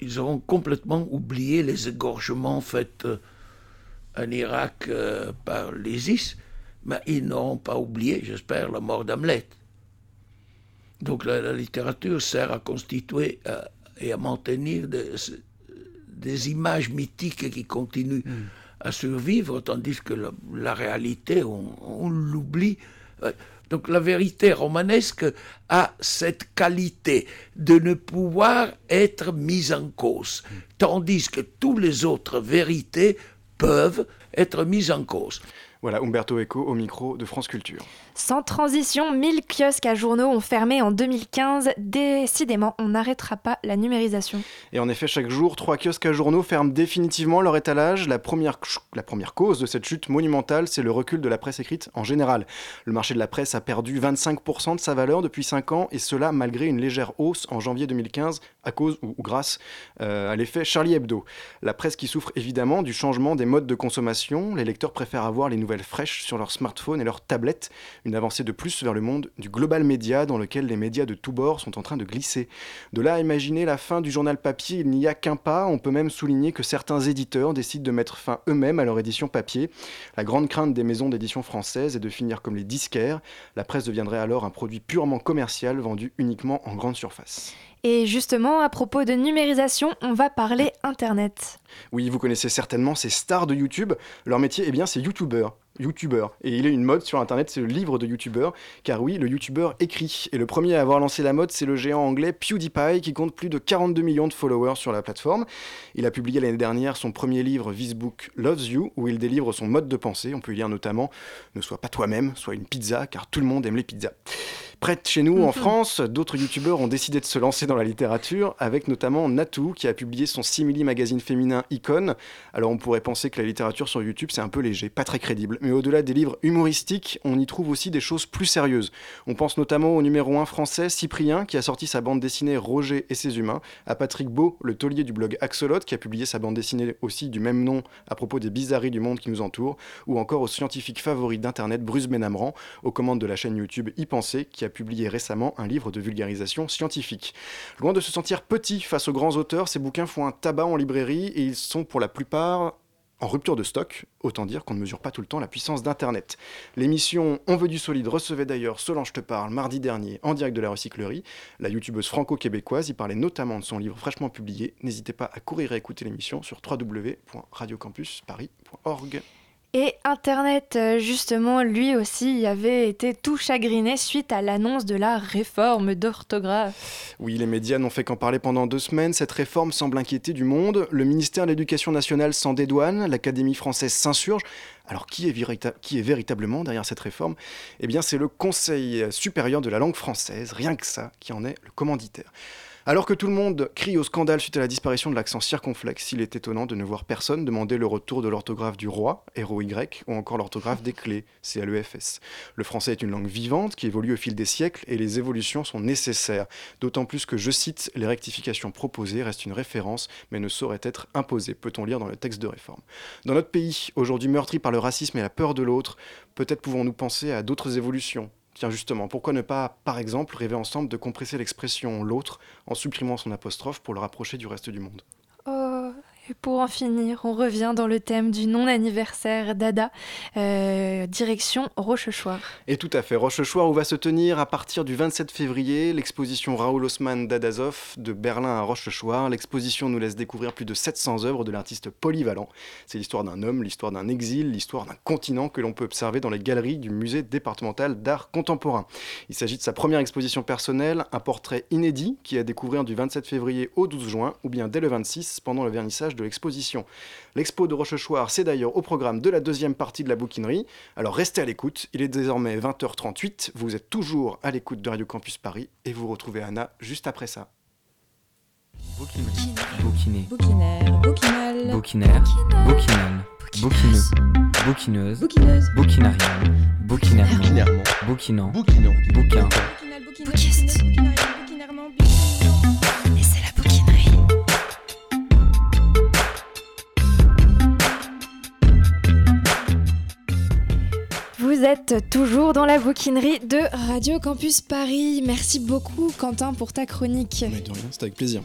Speaker 12: ils auront complètement oublié les égorgements faits euh, en Irak euh, par l'ISIS, mais ils n'auront pas oublié, j'espère, la mort d'Hamlet. Donc la, la littérature sert à constituer et à maintenir des, des images mythiques qui continuent à survivre, tandis que la, la réalité, on, on l'oublie. Euh, Donc la vérité romanesque a cette qualité de ne pouvoir être mise en cause, tandis que toutes les autres vérités peuvent être mises en cause.
Speaker 6: Voilà, Umberto Eco au micro de France Culture.
Speaker 5: Sans transition, 1000 kiosques à journaux ont fermé en 2015. Décidément, on n'arrêtera pas la numérisation.
Speaker 6: Et en effet, chaque jour, trois kiosques à journaux ferment définitivement leur étalage. La première, cause de cette chute monumentale, c'est le recul de la presse écrite en général. Le marché de la presse a perdu 25% de sa valeur depuis 5 ans, et cela malgré une légère hausse en janvier 2015 à cause ou, ou grâce euh, à l'effet Charlie Hebdo. La presse qui souffre évidemment du changement des modes de consommation. Les lecteurs préfèrent avoir les nouvelles fraîches sur leur smartphone et leur tablette. Une avancée de plus vers le monde du global média dans lequel les médias de tous bords sont en train de glisser. De là à imaginer la fin du journal papier, il n'y a qu'un pas. On peut même souligner que certains éditeurs décident de mettre fin eux-mêmes à leur édition papier. La grande crainte des maisons d'édition françaises est de finir comme les disquaires. La presse deviendrait alors un produit purement commercial vendu uniquement en grande surface.
Speaker 13: Et justement, à propos de numérisation, on va parler Internet.
Speaker 6: Oui, vous connaissez certainement ces stars de YouTube. Leur métier, eh bien, c'est YouTuber. YouTuber. Et il est une mode sur Internet, c'est le livre de YouTuber. Car oui, le YouTuber écrit. Et le premier à avoir lancé la mode, c'est le géant anglais PewDiePie, qui compte plus de 42 millions de followers sur la plateforme. Il a publié l'année dernière son premier livre, This Loves You, où il délivre son mode de pensée. On peut y lire notamment Ne sois pas toi-même, sois une pizza, car tout le monde aime les pizzas. Près de chez nous, en France, d'autres youtubeurs ont décidé de se lancer dans la littérature, avec notamment Natou, qui a publié son simili magazine féminin Icon. Alors on pourrait penser que la littérature sur YouTube, c'est un peu léger, pas très crédible. Mais au-delà des livres humoristiques, on y trouve aussi des choses plus sérieuses. On pense notamment au numéro 1 français, Cyprien, qui a sorti sa bande dessinée Roger et ses humains, à Patrick Beau, le taulier du blog Axolot, qui a publié sa bande dessinée aussi du même nom à propos des bizarreries du monde qui nous entoure, ou encore au scientifique favori d'Internet, Bruce Benamran, aux commandes de la chaîne YouTube Y Penser, qui a publié récemment un livre de vulgarisation scientifique. Loin de se sentir petit face aux grands auteurs, ces bouquins font un tabac en librairie et ils sont pour la plupart en rupture de stock, autant dire qu'on ne mesure pas tout le temps la puissance d'Internet. L'émission On veut du solide recevait d'ailleurs Solange Te Parle mardi dernier en direct de la recyclerie. La youtubeuse franco-québécoise y parlait notamment de son livre fraîchement publié. N'hésitez pas à courir et écouter l'émission sur www.radiocampusparis.org.
Speaker 13: Et Internet, euh, justement, lui aussi avait été tout chagriné suite à l'annonce de la réforme d'orthographe.
Speaker 6: Oui, les médias n'ont fait qu'en parler pendant deux semaines. Cette réforme semble inquiéter du monde. Le ministère de l'Éducation nationale s'en dédouane, l'Académie française s'insurge. Alors qui est, qui est véritablement derrière cette réforme? Eh bien c'est le Conseil supérieur de la langue française, rien que ça, qui en est le commanditaire. Alors que tout le monde crie au scandale suite à la disparition de l'accent circonflexe, il est étonnant de ne voir personne demander le retour de l'orthographe du roi, R-O-Y, ou encore l'orthographe des clés, C-L-E-F-S. Le français est une langue vivante qui évolue au fil des siècles et les évolutions sont nécessaires, d'autant plus que, je cite, les rectifications proposées restent une référence mais ne sauraient être imposées, peut-on lire dans le texte de réforme. Dans notre pays, aujourd'hui meurtri par le racisme et la peur de l'autre, peut-être pouvons-nous penser à d'autres évolutions Tiens justement, pourquoi ne pas, par exemple, rêver ensemble de compresser l'expression l'autre en supprimant son apostrophe pour le rapprocher du reste du monde?
Speaker 13: Oh, et pour en finir, on revient dans le thème du non-anniversaire Dada, euh, direction Rochechouart.
Speaker 6: Et tout à fait, Rochechouart où va se tenir à partir du 27 février l'exposition Raoul Haussmann d'Adazov de Berlin à Rochechouart. L'exposition nous laisse découvrir plus de 700 œuvres de l'artiste polyvalent. C'est l'histoire d'un homme, l'histoire d'un exil, l'histoire d'un continent que l'on peut observer dans les galeries du musée départemental d'art contemporain. Il s'agit de sa première exposition personnelle, un portrait inédit qui est à découvrir du 27 février au 12 juin ou bien dès le 26 pendant le vernissage de l'exposition. L'expo de Rochechouart, c'est d'ailleurs au programme de la deuxième partie de la bouquinerie. Alors restez à l'écoute, il est désormais 20h38, vous êtes toujours à l'écoute de Radio Campus Paris et vous retrouvez Anna juste après ça.
Speaker 4: Bouquiné.
Speaker 5: Bouquinaire, bouquinal.
Speaker 4: Bouquinaire. Bouquinal. Bouquineux. Bouquineuse.
Speaker 5: Bouquineuse.
Speaker 4: Bouquinarienne. Bouquinairement. Bouquinant. Bouquin.
Speaker 5: Bouquiniste,
Speaker 13: Vous êtes toujours dans la bouquinerie de
Speaker 5: Radio Campus Paris, merci beaucoup Quentin pour ta chronique.
Speaker 6: Mais de rien, c'est avec plaisir.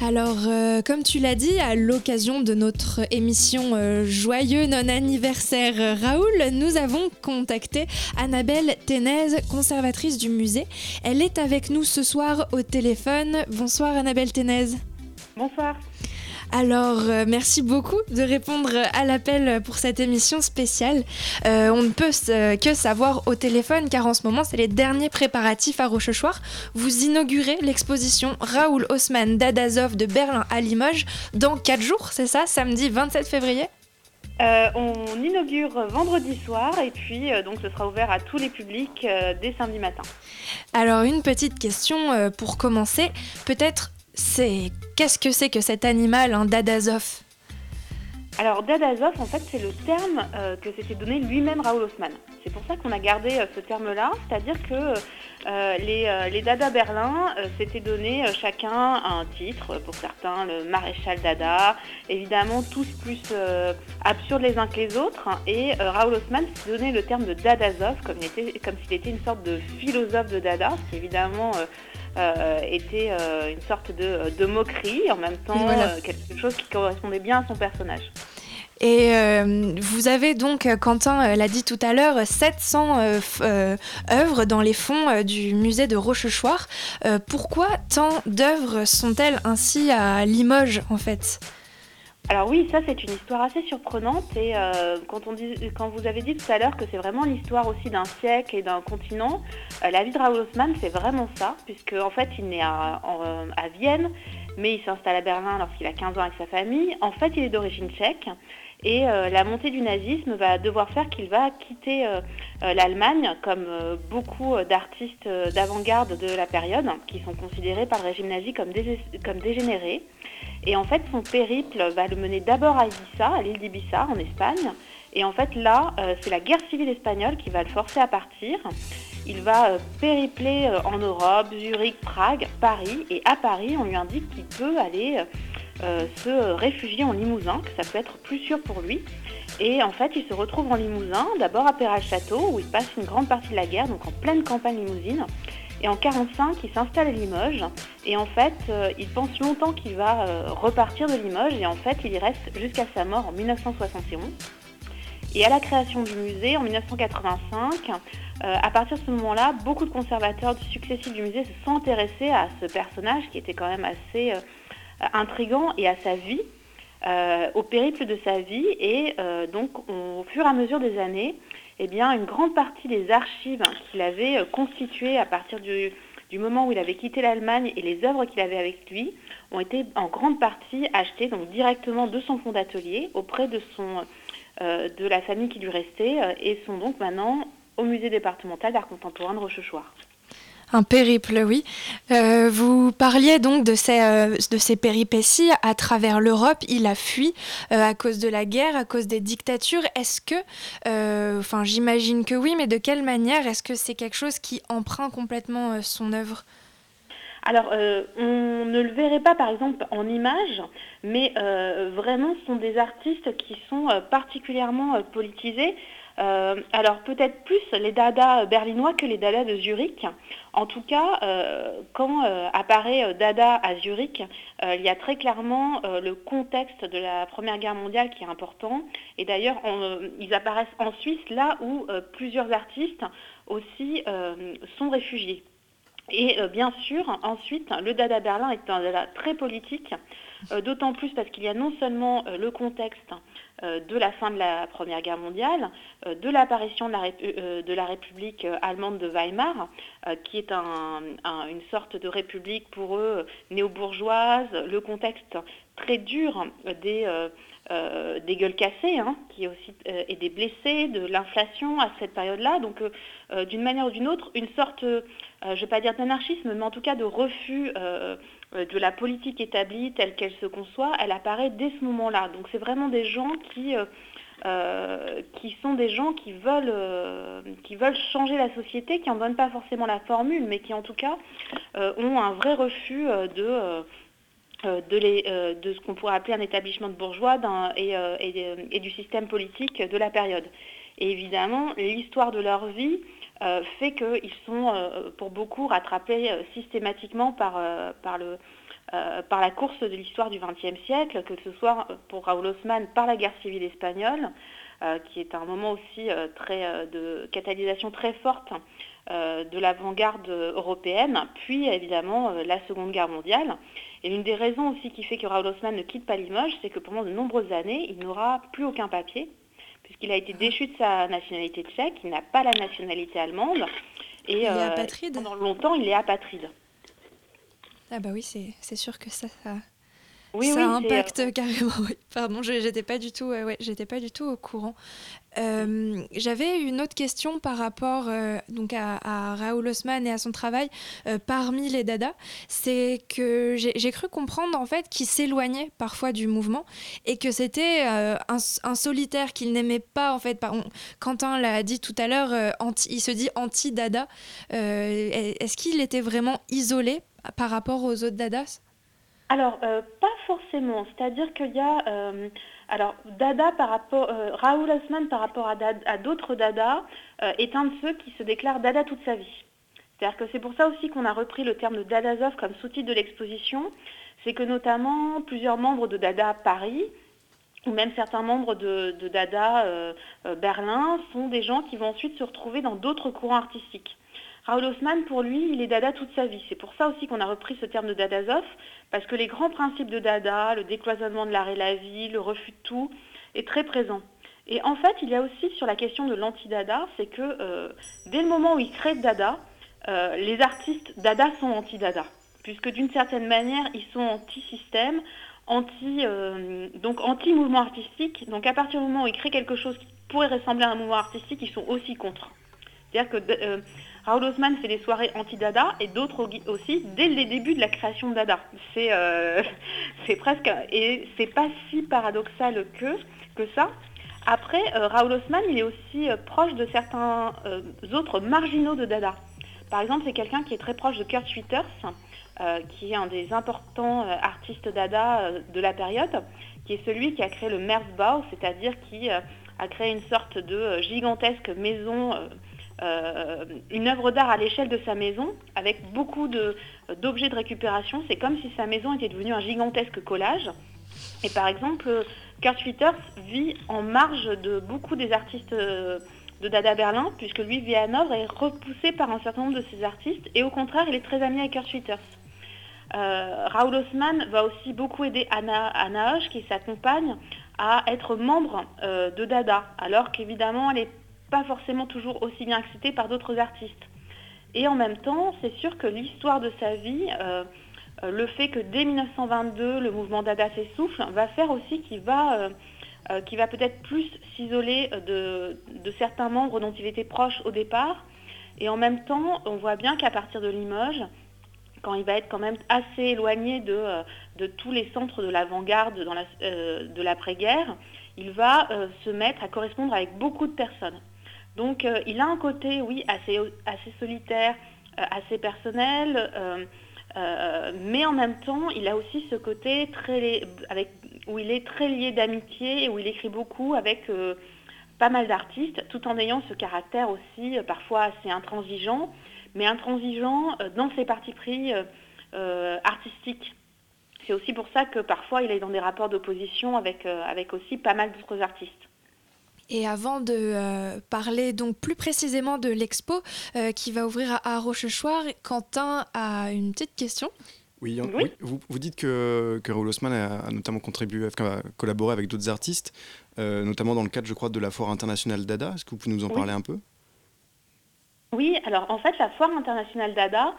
Speaker 5: Alors, euh, comme tu l'as dit, à l'occasion de notre émission euh, Joyeux non-anniversaire Raoul, nous avons contacté Annabelle Ténèze, conservatrice du musée. Elle est avec nous ce soir au téléphone. Bonsoir Annabelle Ténèze.
Speaker 14: Bonsoir.
Speaker 5: Alors, euh, merci beaucoup de répondre à l'appel pour cette émission spéciale. Euh, on ne peut s- que savoir au téléphone, car en ce moment, c'est les derniers préparatifs à Rochechouart. Vous inaugurez l'exposition Raoul Haussmann d'Adazov de Berlin à Limoges dans 4 jours, c'est ça, samedi 27 février?
Speaker 14: Euh, on inaugure vendredi soir et puis euh, donc ce sera ouvert à tous les publics euh, dès samedi matin.
Speaker 5: Alors, une petite question euh, pour commencer. Peut-être, c'est qu'est-ce que c'est que cet animal, un Dadazov
Speaker 14: Alors Dadazov, en fait, c'est le terme euh, que s'était donné lui-même Raoul Haussmann. C'est pour ça qu'on a gardé euh, ce terme-là, c'est-à-dire que euh, les, les Dada Berlin s'étaient donné chacun un titre, pour certains le maréchal Dada, évidemment tous plus absurdes les uns que les autres, hein, et Raoul Haussmann s'est donné le terme de Dadazov comme, il était- s'il était une sorte de philosophe de Dada, ce qui évidemment euh, euh, était euh, une sorte de, de moquerie, en même temps
Speaker 5: Voilà.
Speaker 14: euh, quelque chose qui correspondait bien à son personnage.
Speaker 5: Et euh, vous avez donc, euh, Quentin euh, l'a dit tout à l'heure, 700 euh, f- euh, œuvres dans les fonds euh, du musée de Rochechouart. Euh, pourquoi tant d'œuvres sont-elles ainsi à Limoges en fait?
Speaker 14: Alors oui, ça c'est une histoire assez surprenante et euh, quand, vous avez dit tout à l'heure que c'est vraiment l'histoire aussi d'un siècle et d'un continent, euh, la vie de Raoul Haussmann c'est vraiment ça, puisque en fait il naît à, en- à Vienne, mais il s'installe à Berlin lorsqu'il a 15 ans avec sa famille. En fait il est d'origine tchèque et euh, la montée du nazisme va devoir faire qu'il va quitter l'Allemagne, comme beaucoup d'artistes d'avant-garde de la période, qui sont considérés par le régime nazi comme dégénérés. Et en fait, son périple va le mener d'abord à Ibiza, à l'île d'Ibiza, en Espagne. Et en fait, là, euh, c'est la guerre civile espagnole qui va le forcer à partir. Il va euh, péripler euh, en Europe, Zurich, Prague, Paris. Et à Paris, on lui indique qu'il peut aller se réfugier en Limousin, que ça peut être plus sûr pour lui. Et en fait, il se retrouve en Limousin, d'abord à Perral-Château, où il passe une grande partie de la guerre, donc en pleine campagne limousine. Et en 45, il s'installe à Limoges. Et en fait, euh, il pense longtemps qu'il va euh, repartir de Limoges. Et en fait, il y reste jusqu'à sa mort en 1971. Et à la création du musée en 1985, euh, à partir de ce moment-là, beaucoup de conservateurs successifs du musée se sont intéressés à ce personnage qui était quand même assez intrigant et à sa vie, au périple de sa vie. Et donc, au fur et à mesure des années, eh une grande partie des archives qu'il avait euh, constituées à partir du, moment où il avait quitté l'Allemagne et les œuvres qu'il avait avec lui ont été en grande partie achetées directement de son fonds d'atelier auprès de, euh, de la famille qui lui restait euh, et sont donc maintenant au musée départemental d'art contemporain de Rochechouart.
Speaker 5: Un périple, oui. Euh, vous parliez donc de ces, euh, de ces péripéties à travers l'Europe. Il a fui euh, à cause de la guerre, à cause des dictatures. Est-ce que, enfin j'imagine que oui, mais de quelle manière Est-ce que c'est quelque chose qui emprunte complètement son œuvre?
Speaker 14: Alors, on ne le verrait pas par exemple en images, mais vraiment ce sont des artistes qui sont particulièrement politisés. Euh, alors peut-être plus les dadas berlinois que les dadas de Zurich. En tout cas, euh, quand euh, apparaît Dada à Zurich, il y a très clairement le contexte de la Première Guerre mondiale qui est important. Et d'ailleurs, ils apparaissent en Suisse, là où plusieurs artistes aussi sont réfugiés. Et bien sûr, ensuite, le Dada Berlin est un Dada très politique, d'autant plus parce qu'il y a non seulement euh, le contexte euh, de la fin de la Première Guerre mondiale, euh, de l'apparition de, la euh, République euh, allemande de Weimar, euh, qui est un- un- une sorte de république pour eux néo-bourgeoise, le contexte très dur des, euh, euh, gueules cassées, hein, qui aussi, euh, et des blessés, de l'inflation à cette période-là. Donc, euh, euh, d'une manière ou d'une autre, une sorte, euh, je ne vais pas dire d'anarchisme, mais en tout cas de refus euh, euh, de la politique établie telle qu'elle se conçoit, elle apparaît dès ce moment-là. Donc, c'est vraiment des gens qui... euh, euh, sont des gens qui veulent, euh, changer la société, qui n'en donnent pas forcément la formule, mais qui en tout cas euh, ont un vrai refus euh, de, euh, euh, euh, ce qu'on pourrait appeler un établissement de bourgeois euh, euh, et du système politique de la période. Et évidemment, l'histoire de leur vie euh, fait qu'ils sont, euh, pour beaucoup, rattrapés euh, systématiquement par, la course de l'histoire du XXe siècle, que ce soit pour Raoul Haussmann par la guerre civile espagnole, qui est un moment aussi de catalysation très forte de l'avant-garde européenne, puis évidemment la Seconde Guerre mondiale. Et l'une des raisons aussi qui fait que Raoul Haussmann ne quitte pas Limoges, c'est que pendant de nombreuses années, il n'aura plus aucun papier, puisqu'il a été déchu de sa nationalité tchèque, il n'a pas la nationalité allemande, et
Speaker 3: Il est
Speaker 14: euh,
Speaker 3: apatride
Speaker 14: pendant longtemps, il est apatride.
Speaker 3: Ah bah oui, c'est sûr que ça, ça,
Speaker 14: Oui,
Speaker 3: ça
Speaker 14: oui, c'est,
Speaker 3: impacte
Speaker 14: euh, *laughs*
Speaker 3: carrément. oui. Pardon, je j'étais pas du tout, euh, ouais, j'étais pas du tout au courant. Euh, J'avais une autre question par rapport euh, donc à, Raoul Haussmann et à son travail euh, parmi les Dada. C'est que j'ai cru comprendre en fait qu'il s'éloignait parfois du mouvement et que c'était un, solitaire qu'il n'aimait pas en fait. Quentin l'a dit tout à l'heure, il se dit anti-Dada. Est-ce qu'il était vraiment isolé par rapport aux autres Dadas?
Speaker 14: Alors, pas forcément. C'est-à-dire qu'il y a... alors, Dada par rapport... euh, Raoul Haussmann par rapport à, d'autres Dada euh, est un de ceux qui se déclare Dada toute sa vie. Que c'est pour ça aussi qu'on a repris le terme de Dadazov comme sous-titre de l'exposition. C'est que notamment plusieurs membres de Dada Paris ou même certains membres de, Dada euh, Berlin sont des gens qui vont ensuite se retrouver dans d'autres courants artistiques. Raoul Haussmann, pour lui, il est Dada toute sa vie. C'est pour ça aussi qu'on a repris ce terme de Dadazoff, parce que les grands principes de Dada, le décloisonnement de l'art et la vie, le refus de tout, est très présent. Et en fait, il y a aussi sur la question de l'anti-Dada, c'est que euh, dès le moment où il crée Dada, euh, les artistes Dada sont anti-Dada, puisque d'une certaine manière, ils sont anti-système, anti, euh, donc anti-mouvement artistique. Donc à partir du moment où ils créent quelque chose qui pourrait ressembler à un mouvement artistique, ils sont aussi contre. C'est-à-dire que Raoul Haussmann fait des soirées anti-Dada et d'autres au- aussi dès les débuts de la création de Dada. C'est euh, *laughs* presque et c'est pas si paradoxal que ça. Après, euh, Raoul Haussmann, il est aussi euh, proche de certains autres marginaux de Dada. Par exemple, c'est quelqu'un qui est très proche de Kurt Schwitters, qui est un des importants artistes Dada de la période, qui est celui qui a créé le Merzbau, c'est-à-dire qui a créé une sorte de gigantesque maison, euh, une œuvre d'art à l'échelle de sa maison, avec beaucoup d'objets de, récupération. C'est comme si sa maison était devenue un gigantesque collage. Et par exemple, Kurt Schwitters vit en marge de beaucoup des artistes euh, de Dada Berlin, puisque lui vit à Hanovre est repoussé par un certain nombre de ces artistes. Et au contraire, il est très ami avec Kurt Schwitters. Euh, Raoul Haussmann va aussi beaucoup aider Anna, Anna Hoche, qui est sa compagne, à être membre de Dada, alors qu'évidemment, elle n'est pas forcément toujours aussi bien acceptée par d'autres artistes. Et en même temps, c'est sûr que l'histoire de sa vie, euh, euh, le fait que dès 1922, le mouvement Dada s'essouffle, va faire aussi qu'il va, euh, va peut-être plus s'isoler de, certains membres dont il était proche au départ. Et en même temps, on voit bien qu'à partir de Limoges, quand il va être quand même assez éloigné de, tous les centres de l'avant-garde de l'après-guerre, il va se mettre à correspondre avec beaucoup de personnes. Donc euh, il a un côté, oui, assez, solitaire, euh, assez personnel, euh, mais en même temps, il a aussi ce côté très, où il est très lié d'amitié et où il écrit beaucoup avec pas mal d'artistes, tout en ayant ce caractère aussi parfois assez intransigeant, mais intransigeant dans ses partis pris artistiques. C'est aussi pour ça que parfois il est dans des rapports d'opposition avec, avec aussi pas mal d'autres artistes.
Speaker 5: Et avant de euh, parler donc plus précisément de l'expo euh, qui va ouvrir à, à Rochechouart, Quentin a une petite question.
Speaker 6: Oui,
Speaker 5: Oui.
Speaker 6: oui, Vous, vous dites que, que Raoul Haussmann a, a notamment contribué, enfin, a collaboré avec d'autres artistes, euh, notamment dans le cadre, je crois, de la Foire internationale Dada. Est-ce que vous pouvez nous en
Speaker 14: Oui.
Speaker 6: parler un peu?
Speaker 14: Oui, alors en fait, la foire internationale Dada,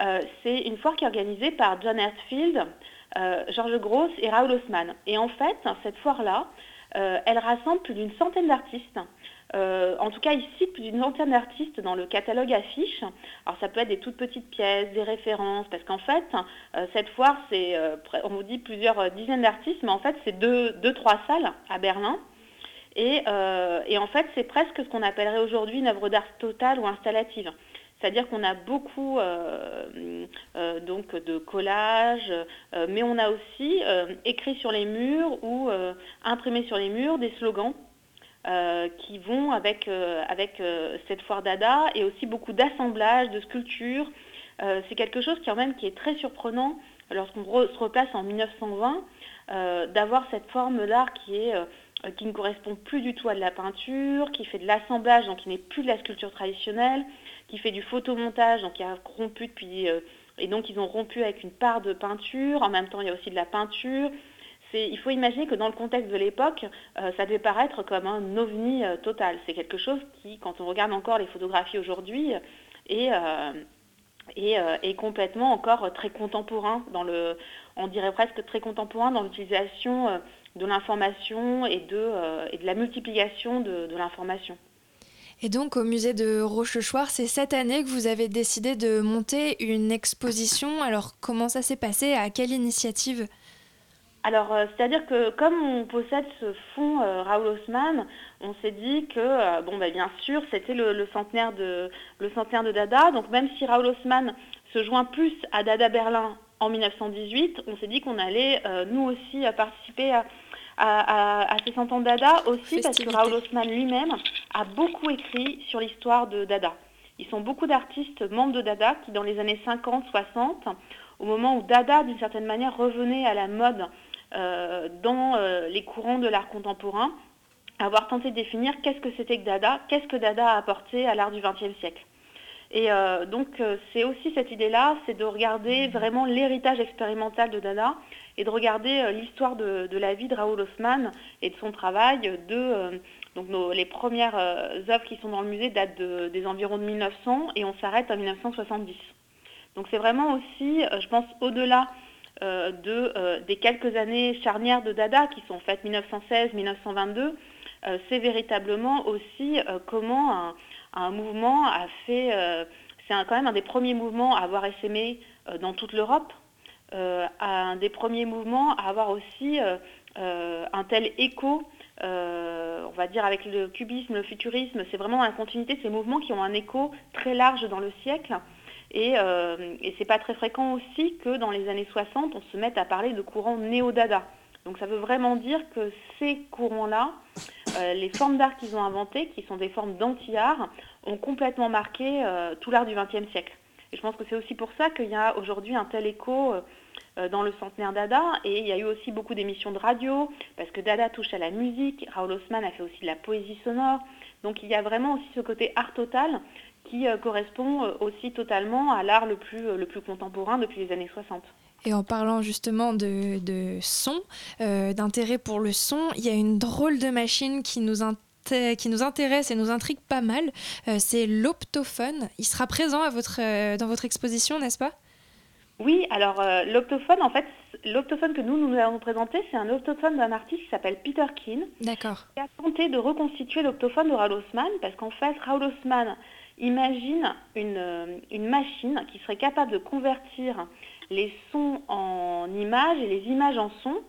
Speaker 14: euh, c'est une foire qui est organisée par John Hertzfield, euh, Georges Gross et Raoul Haussmann. Et en fait, cette foire-là, euh, elle rassemble plus d'une centaine d'artistes. Euh, en tout cas, il cite plus d'une centaine d'artistes dans le catalogue affiche. Alors ça peut être des toutes petites pièces, des références, parce qu'en fait, euh, cette foire, euh, on vous dit plusieurs euh, dizaines d'artistes, mais en fait, c'est deux, deux, trois salles à Berlin. Euh, et en fait, c'est presque ce qu'on appellerait aujourd'hui une œuvre d'art totale ou installative. C'est-à-dire qu'on a beaucoup euh, euh, donc de collages, euh, mais on a aussi écrit sur les murs ou imprimé sur les murs des slogans qui vont avec, cette foire Dada et aussi beaucoup d'assemblages, de sculptures. C'est quelque chose qui, même, qui est très surprenant lorsqu'on se replace en 1920, euh, d'avoir cette forme d'art qui, qui ne correspond plus du tout à de la peinture, qui fait de l'assemblage, donc qui n'est plus de la sculpture traditionnelle, qui fait du photomontage, donc qui a rompu depuis... euh, et donc ils ont rompu avec une part de peinture, en même temps il y a aussi de la peinture. Il faut imaginer que dans le contexte de l'époque, euh, ça devait paraître comme un ovni euh, total. C'est quelque chose qui, quand on regarde encore les photographies aujourd'hui, est, est, est complètement encore très contemporain, dans le, on dirait presque très contemporain dans l'utilisation de l'information et, de, et de la multiplication de l'information.
Speaker 5: Et donc au musée de Rochechouart, c'est cette année que vous avez décidé de monter une exposition. Alors comment ça s'est passé? À quelle initiative?
Speaker 14: Alors, euh, c'est-à-dire que comme on possède ce fonds euh, Raoul Haussmann, on s'est dit que, euh, bon, bah, bien sûr, c'était le, centenaire de, le centenaire de Dada. Donc, même si Raoul Haussmann se joint plus à Dada Berlin en 1918, on s'est dit qu'on allait, nous aussi, participer à, à, à- à ces cent ans Dada, aussi parce que. Raoul Haussmann lui-même a beaucoup écrit sur l'histoire de Dada. Ils sont beaucoup d'artistes membres de Dada qui, dans les années 50, 60, au moment où Dada, d'une certaine manière, revenait à la mode euh, dans euh, les courants de l'art contemporain, avoir tenté de définir qu'est-ce que c'était que Dada, qu'est-ce que Dada a apporté à l'art du XXe siècle. Et euh, donc c'est aussi cette idée-là, c'est de regarder vraiment l'héritage expérimental de Dada et de regarder euh, l'histoire de, la vie de Raoul Haussmann et de son travail. Euh, les premières euh, œuvres qui sont dans le musée datent de- des environs de 1900 et on s'arrête en 1970. Donc c'est vraiment aussi, je pense, au-delà de, des quelques années charnières de Dada qui sont faites 1916-1922, euh, c'est véritablement aussi comment un, un mouvement a fait, c'est quand même un des premiers mouvements à avoir essaimé dans toute l'Europe, euh, un des premiers mouvements à avoir aussi euh, euh, un tel écho, on va dire avec le cubisme, le futurisme, c'est vraiment la continuité ces mouvements qui ont un écho très large dans le siècle. Et, euh, et c'est pas très fréquent aussi que dans les années 60, on se mette à parler de courants néo-dada. Donc ça veut vraiment dire que ces courants-là, les formes d'art qu'ils ont inventées, qui sont des formes d'anti-art, ont complètement marqué tout l'art du XXe siècle. Et je pense que c'est aussi pour ça qu'il y a aujourd'hui un tel écho dans le centenaire Dada. Et il y a eu aussi beaucoup d'émissions de radio, parce que Dada touche à la musique, Raoul Haussmann a fait aussi de la poésie sonore. Donc il y a vraiment aussi ce côté art total qui euh, correspond euh, aussi totalement à l'art le plus, euh, le plus contemporain depuis les années 60.
Speaker 5: Et en parlant justement de, de son, euh, d'intérêt pour le son, il y a une drôle de machine qui nous, inté- qui nous intéresse et nous intrigue pas mal. Euh, c'est l'optophone. Il sera présent à votre, euh, dans votre exposition, n'est-ce pas?
Speaker 14: Oui, alors euh, l'optophone, en fait, l'optophone que nous, nous allons présenter, c'est un optophone d'un artiste qui s'appelle Peter Keane.
Speaker 5: D'accord.
Speaker 14: Qui a tenté de reconstituer l'optophone de Raoul Haussmann, parce qu'en fait, Raoul Haussmann imagine une, euh, une machine qui serait capable de convertir les sons en images et les images en sons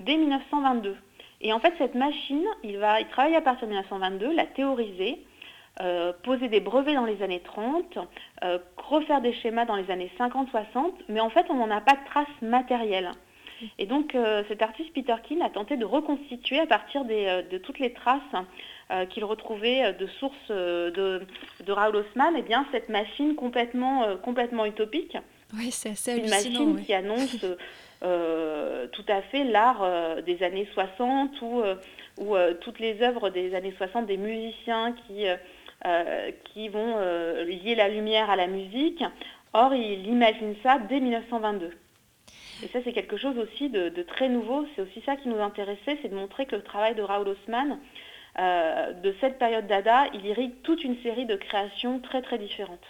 Speaker 14: dès 1922. Et en fait, cette machine, il va il travaille à partir de 1922, la théoriser, euh, poser des brevets dans les années 30, euh, refaire des schémas dans les années 50-60, mais en fait, on n'en a pas de traces matérielles. Et donc, euh, cet artiste Peter Keane a tenté de reconstituer à partir des, de toutes les traces qu'il retrouvait de sources de, de Raoul Haussmann, et bien cette machine complètement, complètement utopique.
Speaker 5: Oui, c'est assez
Speaker 14: Une machine
Speaker 5: ouais.
Speaker 14: qui annonce euh, tout à fait l'art euh, des années 60 ou, euh, ou toutes les œuvres des années 60 des musiciens qui, qui vont euh, lier la lumière à la musique. Or, il imagine ça dès 1922. Et ça, c'est quelque chose aussi de, très nouveau. C'est aussi ça qui nous intéressait, c'est de montrer que le travail de Raoul Haussmann, euh, de cette période d'Ada, il irrigue toute une série de créations très très différentes.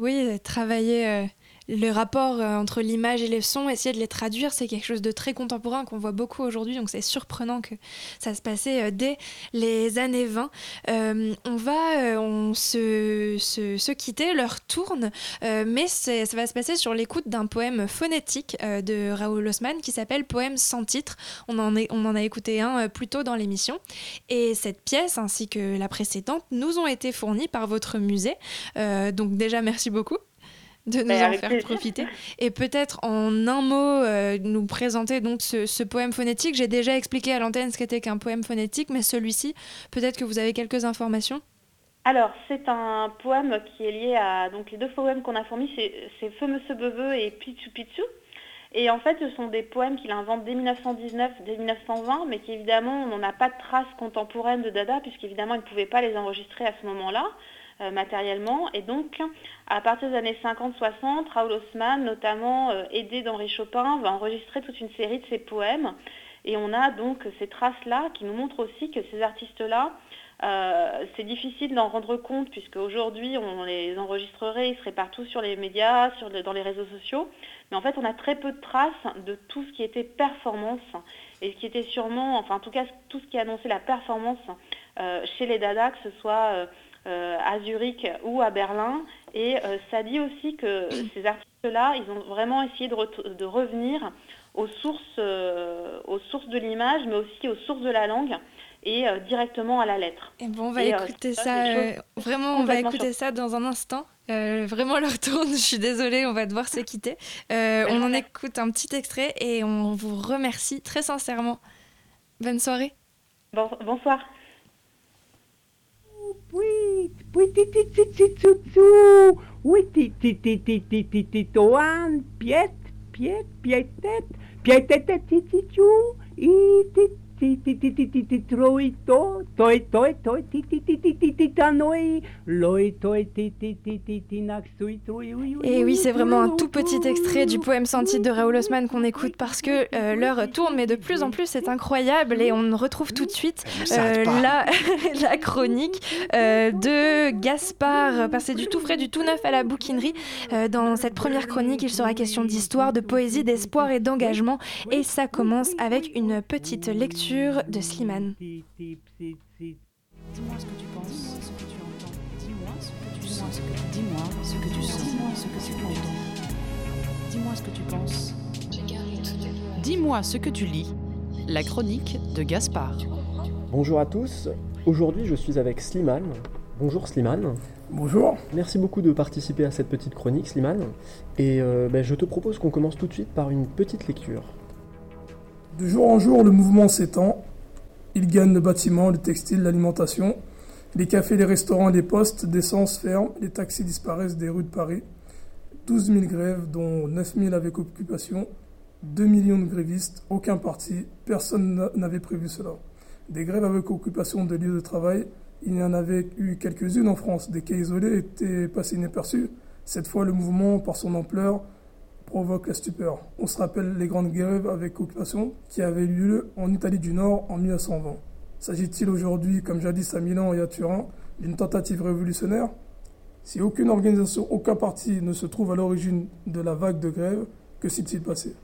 Speaker 5: Oui, travailler euh, le rapport euh, entre l'image et les sons, essayer de les traduire, c'est quelque chose de très contemporain qu'on voit beaucoup aujourd'hui, donc c'est surprenant que ça se passait euh, dès les années 20. Euh, on va on se, se, se quitter, l'heure tourne, mais ça va se passer sur l'écoute d'un poème phonétique de Raoul Haussmann qui s'appelle Poème sans titre. On en, est, on en a écouté un plus tôt dans l'émission. Et cette pièce, ainsi que la précédente, nous ont été fournies par votre musée. Donc déjà, merci beaucoup de nous en faire
Speaker 14: plaisir.
Speaker 5: profiter. Et peut-être en un mot, euh, nous présenter donc ce, ce poème phonétique. J'ai déjà expliqué à l'antenne ce qu'était qu'un poème phonétique, mais celui-ci, peut-être que vous avez quelques informations.
Speaker 14: Alors, c'est un poème qui est lié à... Donc, les deux poèmes qu'on a fournis, c'est Feu Monsieur Beveux et Pichu Pichu. Et en fait, ce sont des poèmes qu'il invente dès 1919, dès 1920, mais qui évidemment, on n'a pas de traces contemporaines de Dada, puisqu'évidemment, il ne pouvait pas les enregistrer à ce moment-là, matériellement. Et donc, à partir des années 50-60, Raoul Haussmann, notamment euh, aidé d'Henri Chopin, va enregistrer toute une série de ses poèmes. Et on a donc ces traces-là qui nous montrent aussi que ces artistes-là, euh, c'est difficile d'en rendre compte puisque aujourd'hui on les enregistrerait, ils seraient partout sur les médias, sur le- dans les réseaux sociaux. Mais en fait, on a très peu de traces de tout ce qui était performance et ce qui était sûrement, enfin en tout cas tout ce qui annonçait la performance euh, chez les Dada, que ce soit euh, euh, à Zurich ou à Berlin. Et euh, ça dit aussi que *clears throat* ces artistes-là, ils ont vraiment essayé de, revenir aux sources, euh, aux sources de l'image, mais aussi aux sources de la langue et euh, directement à la lettre.
Speaker 5: Et bon, on va
Speaker 14: Et, euh,
Speaker 5: écouter
Speaker 14: ça,
Speaker 5: euh, vraiment, on va écouter ça dans un instant. Euh, vraiment, l'heure tourne. *laughs* Je suis désolée, on va devoir se quitter. Euh, on en écoute un petit extrait et on vous remercie très sincèrement. Bonne soirée.
Speaker 14: Bon- bonsoir.
Speaker 9: Piet, piet, pietet, pietetet, titiu, i tit ti ti ti ti ti ti troi to toi toi toi ti ti ti ti ti ti tanoi loi toi ti ti ti ti ti naxui troi oui
Speaker 5: Et oui, c'est vraiment un tout petit extrait du poème sans titre de Raoul Haussmann qu'on écoute parce que euh, l'heure tourne, mais de plus en plus c'est incroyable et on retrouve tout de suite euh, la, la chronique euh, de Gaspard, c'est du tout frais, du tout neuf à la bouquinerie. Euh, dans cette première chronique, il sera question d'histoire, de poésie, d'espoir et d'engagement et ça commence avec une petite lecture de Slimane.
Speaker 15: Dis-moi ce que tu penses, ce que tu entends. Dis-moi ce que tu sens, dis-moi ce que tu sens, dis-moi ce que tu entends. Dis-moi ce que tu penses. Dis-moi ce que tu lis. La chronique de Gaspard.
Speaker 16: Bonjour à tous. Aujourd'hui, je suis avec Slimane. Bonjour Slimane.
Speaker 17: Bonjour.
Speaker 16: Merci beaucoup de participer à cette petite chronique, Slimane. Et euh, ben, je te propose qu'on commence tout de suite par une petite lecture.
Speaker 17: De jour en jour, le mouvement s'étend. Il gagne le bâtiment, le textile, l'alimentation. Les cafés, les restaurants, les postes d'essence ferment. Les taxis disparaissent des rues de Paris. 12 000 grèves, dont 9 000 avec occupation. 2 millions de grévistes, aucun parti. Personne n'avait prévu cela. Des grèves avec occupation de lieux de travail, il y en avait eu quelques-unes en France. Des cas isolés étaient passés inaperçus. Cette fois, le mouvement, par son ampleur, provoque la stupeur. On se rappelle les grandes grèves avec occupation qui avaient eu lieu en Italie du Nord en 1920. S'agit-il aujourd'hui, comme jadis à Milan et à Turin, d'une tentative révolutionnaire? Si aucune organisation, aucun parti ne se trouve à l'origine de la vague de grève, que s'est-il passé?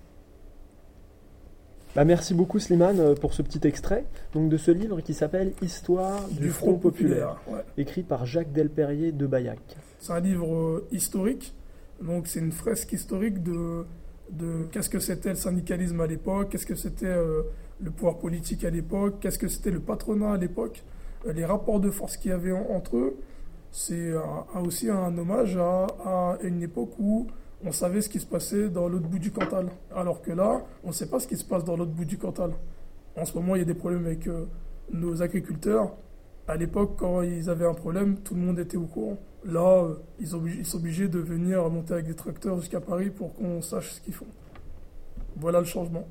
Speaker 16: Bah, merci beaucoup Slimane euh, pour ce petit extrait donc, de ce livre qui s'appelle Histoire du,
Speaker 17: Du
Speaker 16: Front,
Speaker 17: Front
Speaker 16: Populaire,
Speaker 17: Populaire,
Speaker 16: écrit par Jacques Delperrier de Baillac.
Speaker 17: C'est un livre euh, historique, donc c'est une fresque historique de, de qu'est-ce que c'était le syndicalisme à l'époque, qu'est-ce que c'était euh, le pouvoir politique à l'époque, qu'est-ce que c'était le patronat à l'époque, euh, les rapports de force qu'il y avait en- entre eux. C'est aussi un hommage à, à une époque où on savait ce qui se passait dans l'autre bout du Cantal. Alors que là, on ne sait pas ce qui se passe dans l'autre bout du Cantal. En ce moment, il y a des problèmes avec euh, nos agriculteurs. À l'époque, quand ils avaient un problème, tout le monde était au courant. Là, ils, sont obligés, ils sont obligés de venir monter avec des tracteurs jusqu'à Paris pour qu'on sache ce qu'ils font. Voilà le changement.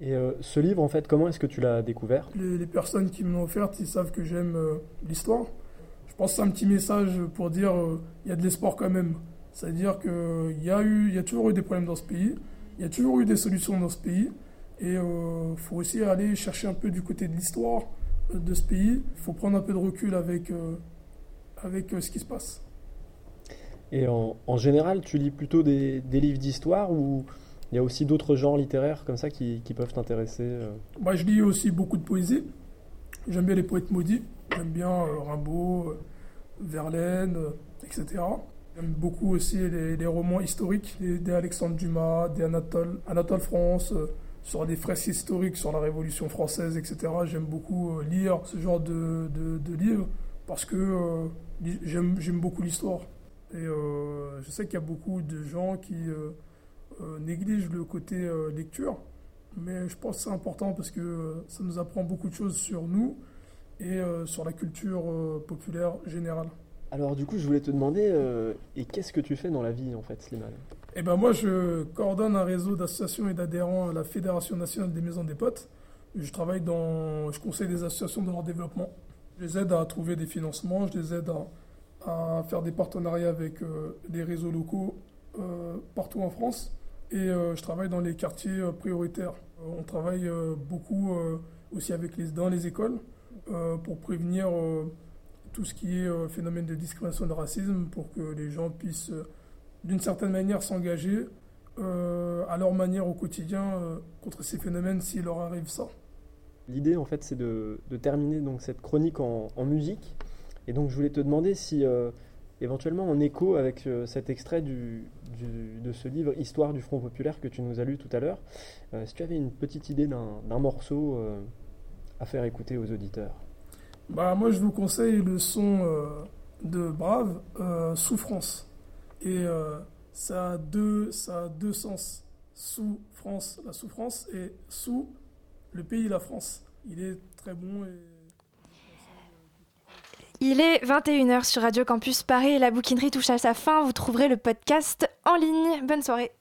Speaker 16: Et euh, ce livre, en fait, comment est-ce que tu l'as découvert?
Speaker 17: Les, les personnes qui me l'ont offerte, ils savent que j'aime euh, l'histoire. Je pense que c'est un petit message pour dire euh, il y a de l'espoir quand même. C'est-à-dire qu'il y, a eu- il y a toujours eu des problèmes dans ce pays, il y a toujours eu des solutions dans ce pays, et il faut aussi aller chercher un peu du côté de l'histoire de ce pays. Il faut prendre un peu de recul avec, avec euh, ce qui se passe.
Speaker 16: Et en, en général, tu lis plutôt des, des livres d'histoire ou il y a aussi d'autres genres littéraires comme ça qui, qui peuvent t'intéresser euh?
Speaker 17: Moi, je lis aussi beaucoup de poésie. J'aime bien les poètes maudits. J'aime bien euh, Rimbaud, Verlaine, etc. J'aime beaucoup aussi les, les romans historiques, des, Alexandre Dumas, des Anatole, Anatole France, sur des fresques historiques sur la Révolution française, etc. J'aime beaucoup lire ce genre de, de- de livres parce que euh, j'aime beaucoup l'histoire. Et euh, je sais qu'il y a beaucoup de gens qui euh, négligent le côté lecture. Mais je pense que c'est important parce que ça nous apprend beaucoup de choses sur nous et sur la culture populaire générale.
Speaker 16: Alors du coup, je voulais te demander, et qu'est-ce que tu fais dans la vie en fait, Slimane?
Speaker 17: Et ben moi, je coordonne un réseau d'associations et d'adhérents à la Fédération nationale des maisons des potes. Je travaille dans, je conseille des associations dans leur développement. Je les aide à trouver des financements, je les aide à, faire des partenariats avec euh, des réseaux locaux euh, partout en France. Et euh, je travaille dans les quartiers euh, prioritaires. On travaille beaucoup aussi avec les, dans les écoles pour prévenir tout ce qui est phénomène de discrimination de racisme pour que les gens puissent d'une certaine manière s'engager à leur manière au quotidien contre ces phénomènes s'il leur arrive ça.
Speaker 16: L'idée en fait, c'est de, terminer donc cette chronique en, musique. Et donc je voulais te demander si euh, éventuellement en écho avec euh, cet extrait du, de ce livre Histoire du Front Populaire que tu nous as lu tout à l'heure, euh, si tu avais une petite idée d'un morceau à faire écouter aux auditeurs.
Speaker 17: Bah, moi, je vous conseille le son de Brave, Souffrance. Et ça, a deux, ça a deux sens. Sous France, la souffrance, et sous le pays, la France. Il est très bon et.
Speaker 5: Il est 21h sur Radio Campus Paris et la bouquinerie touche à sa fin. Vous trouverez le podcast en ligne. Bonne soirée.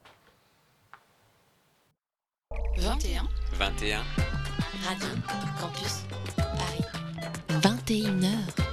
Speaker 15: 21.
Speaker 18: 21.
Speaker 15: Radio Campus Paris. 21h.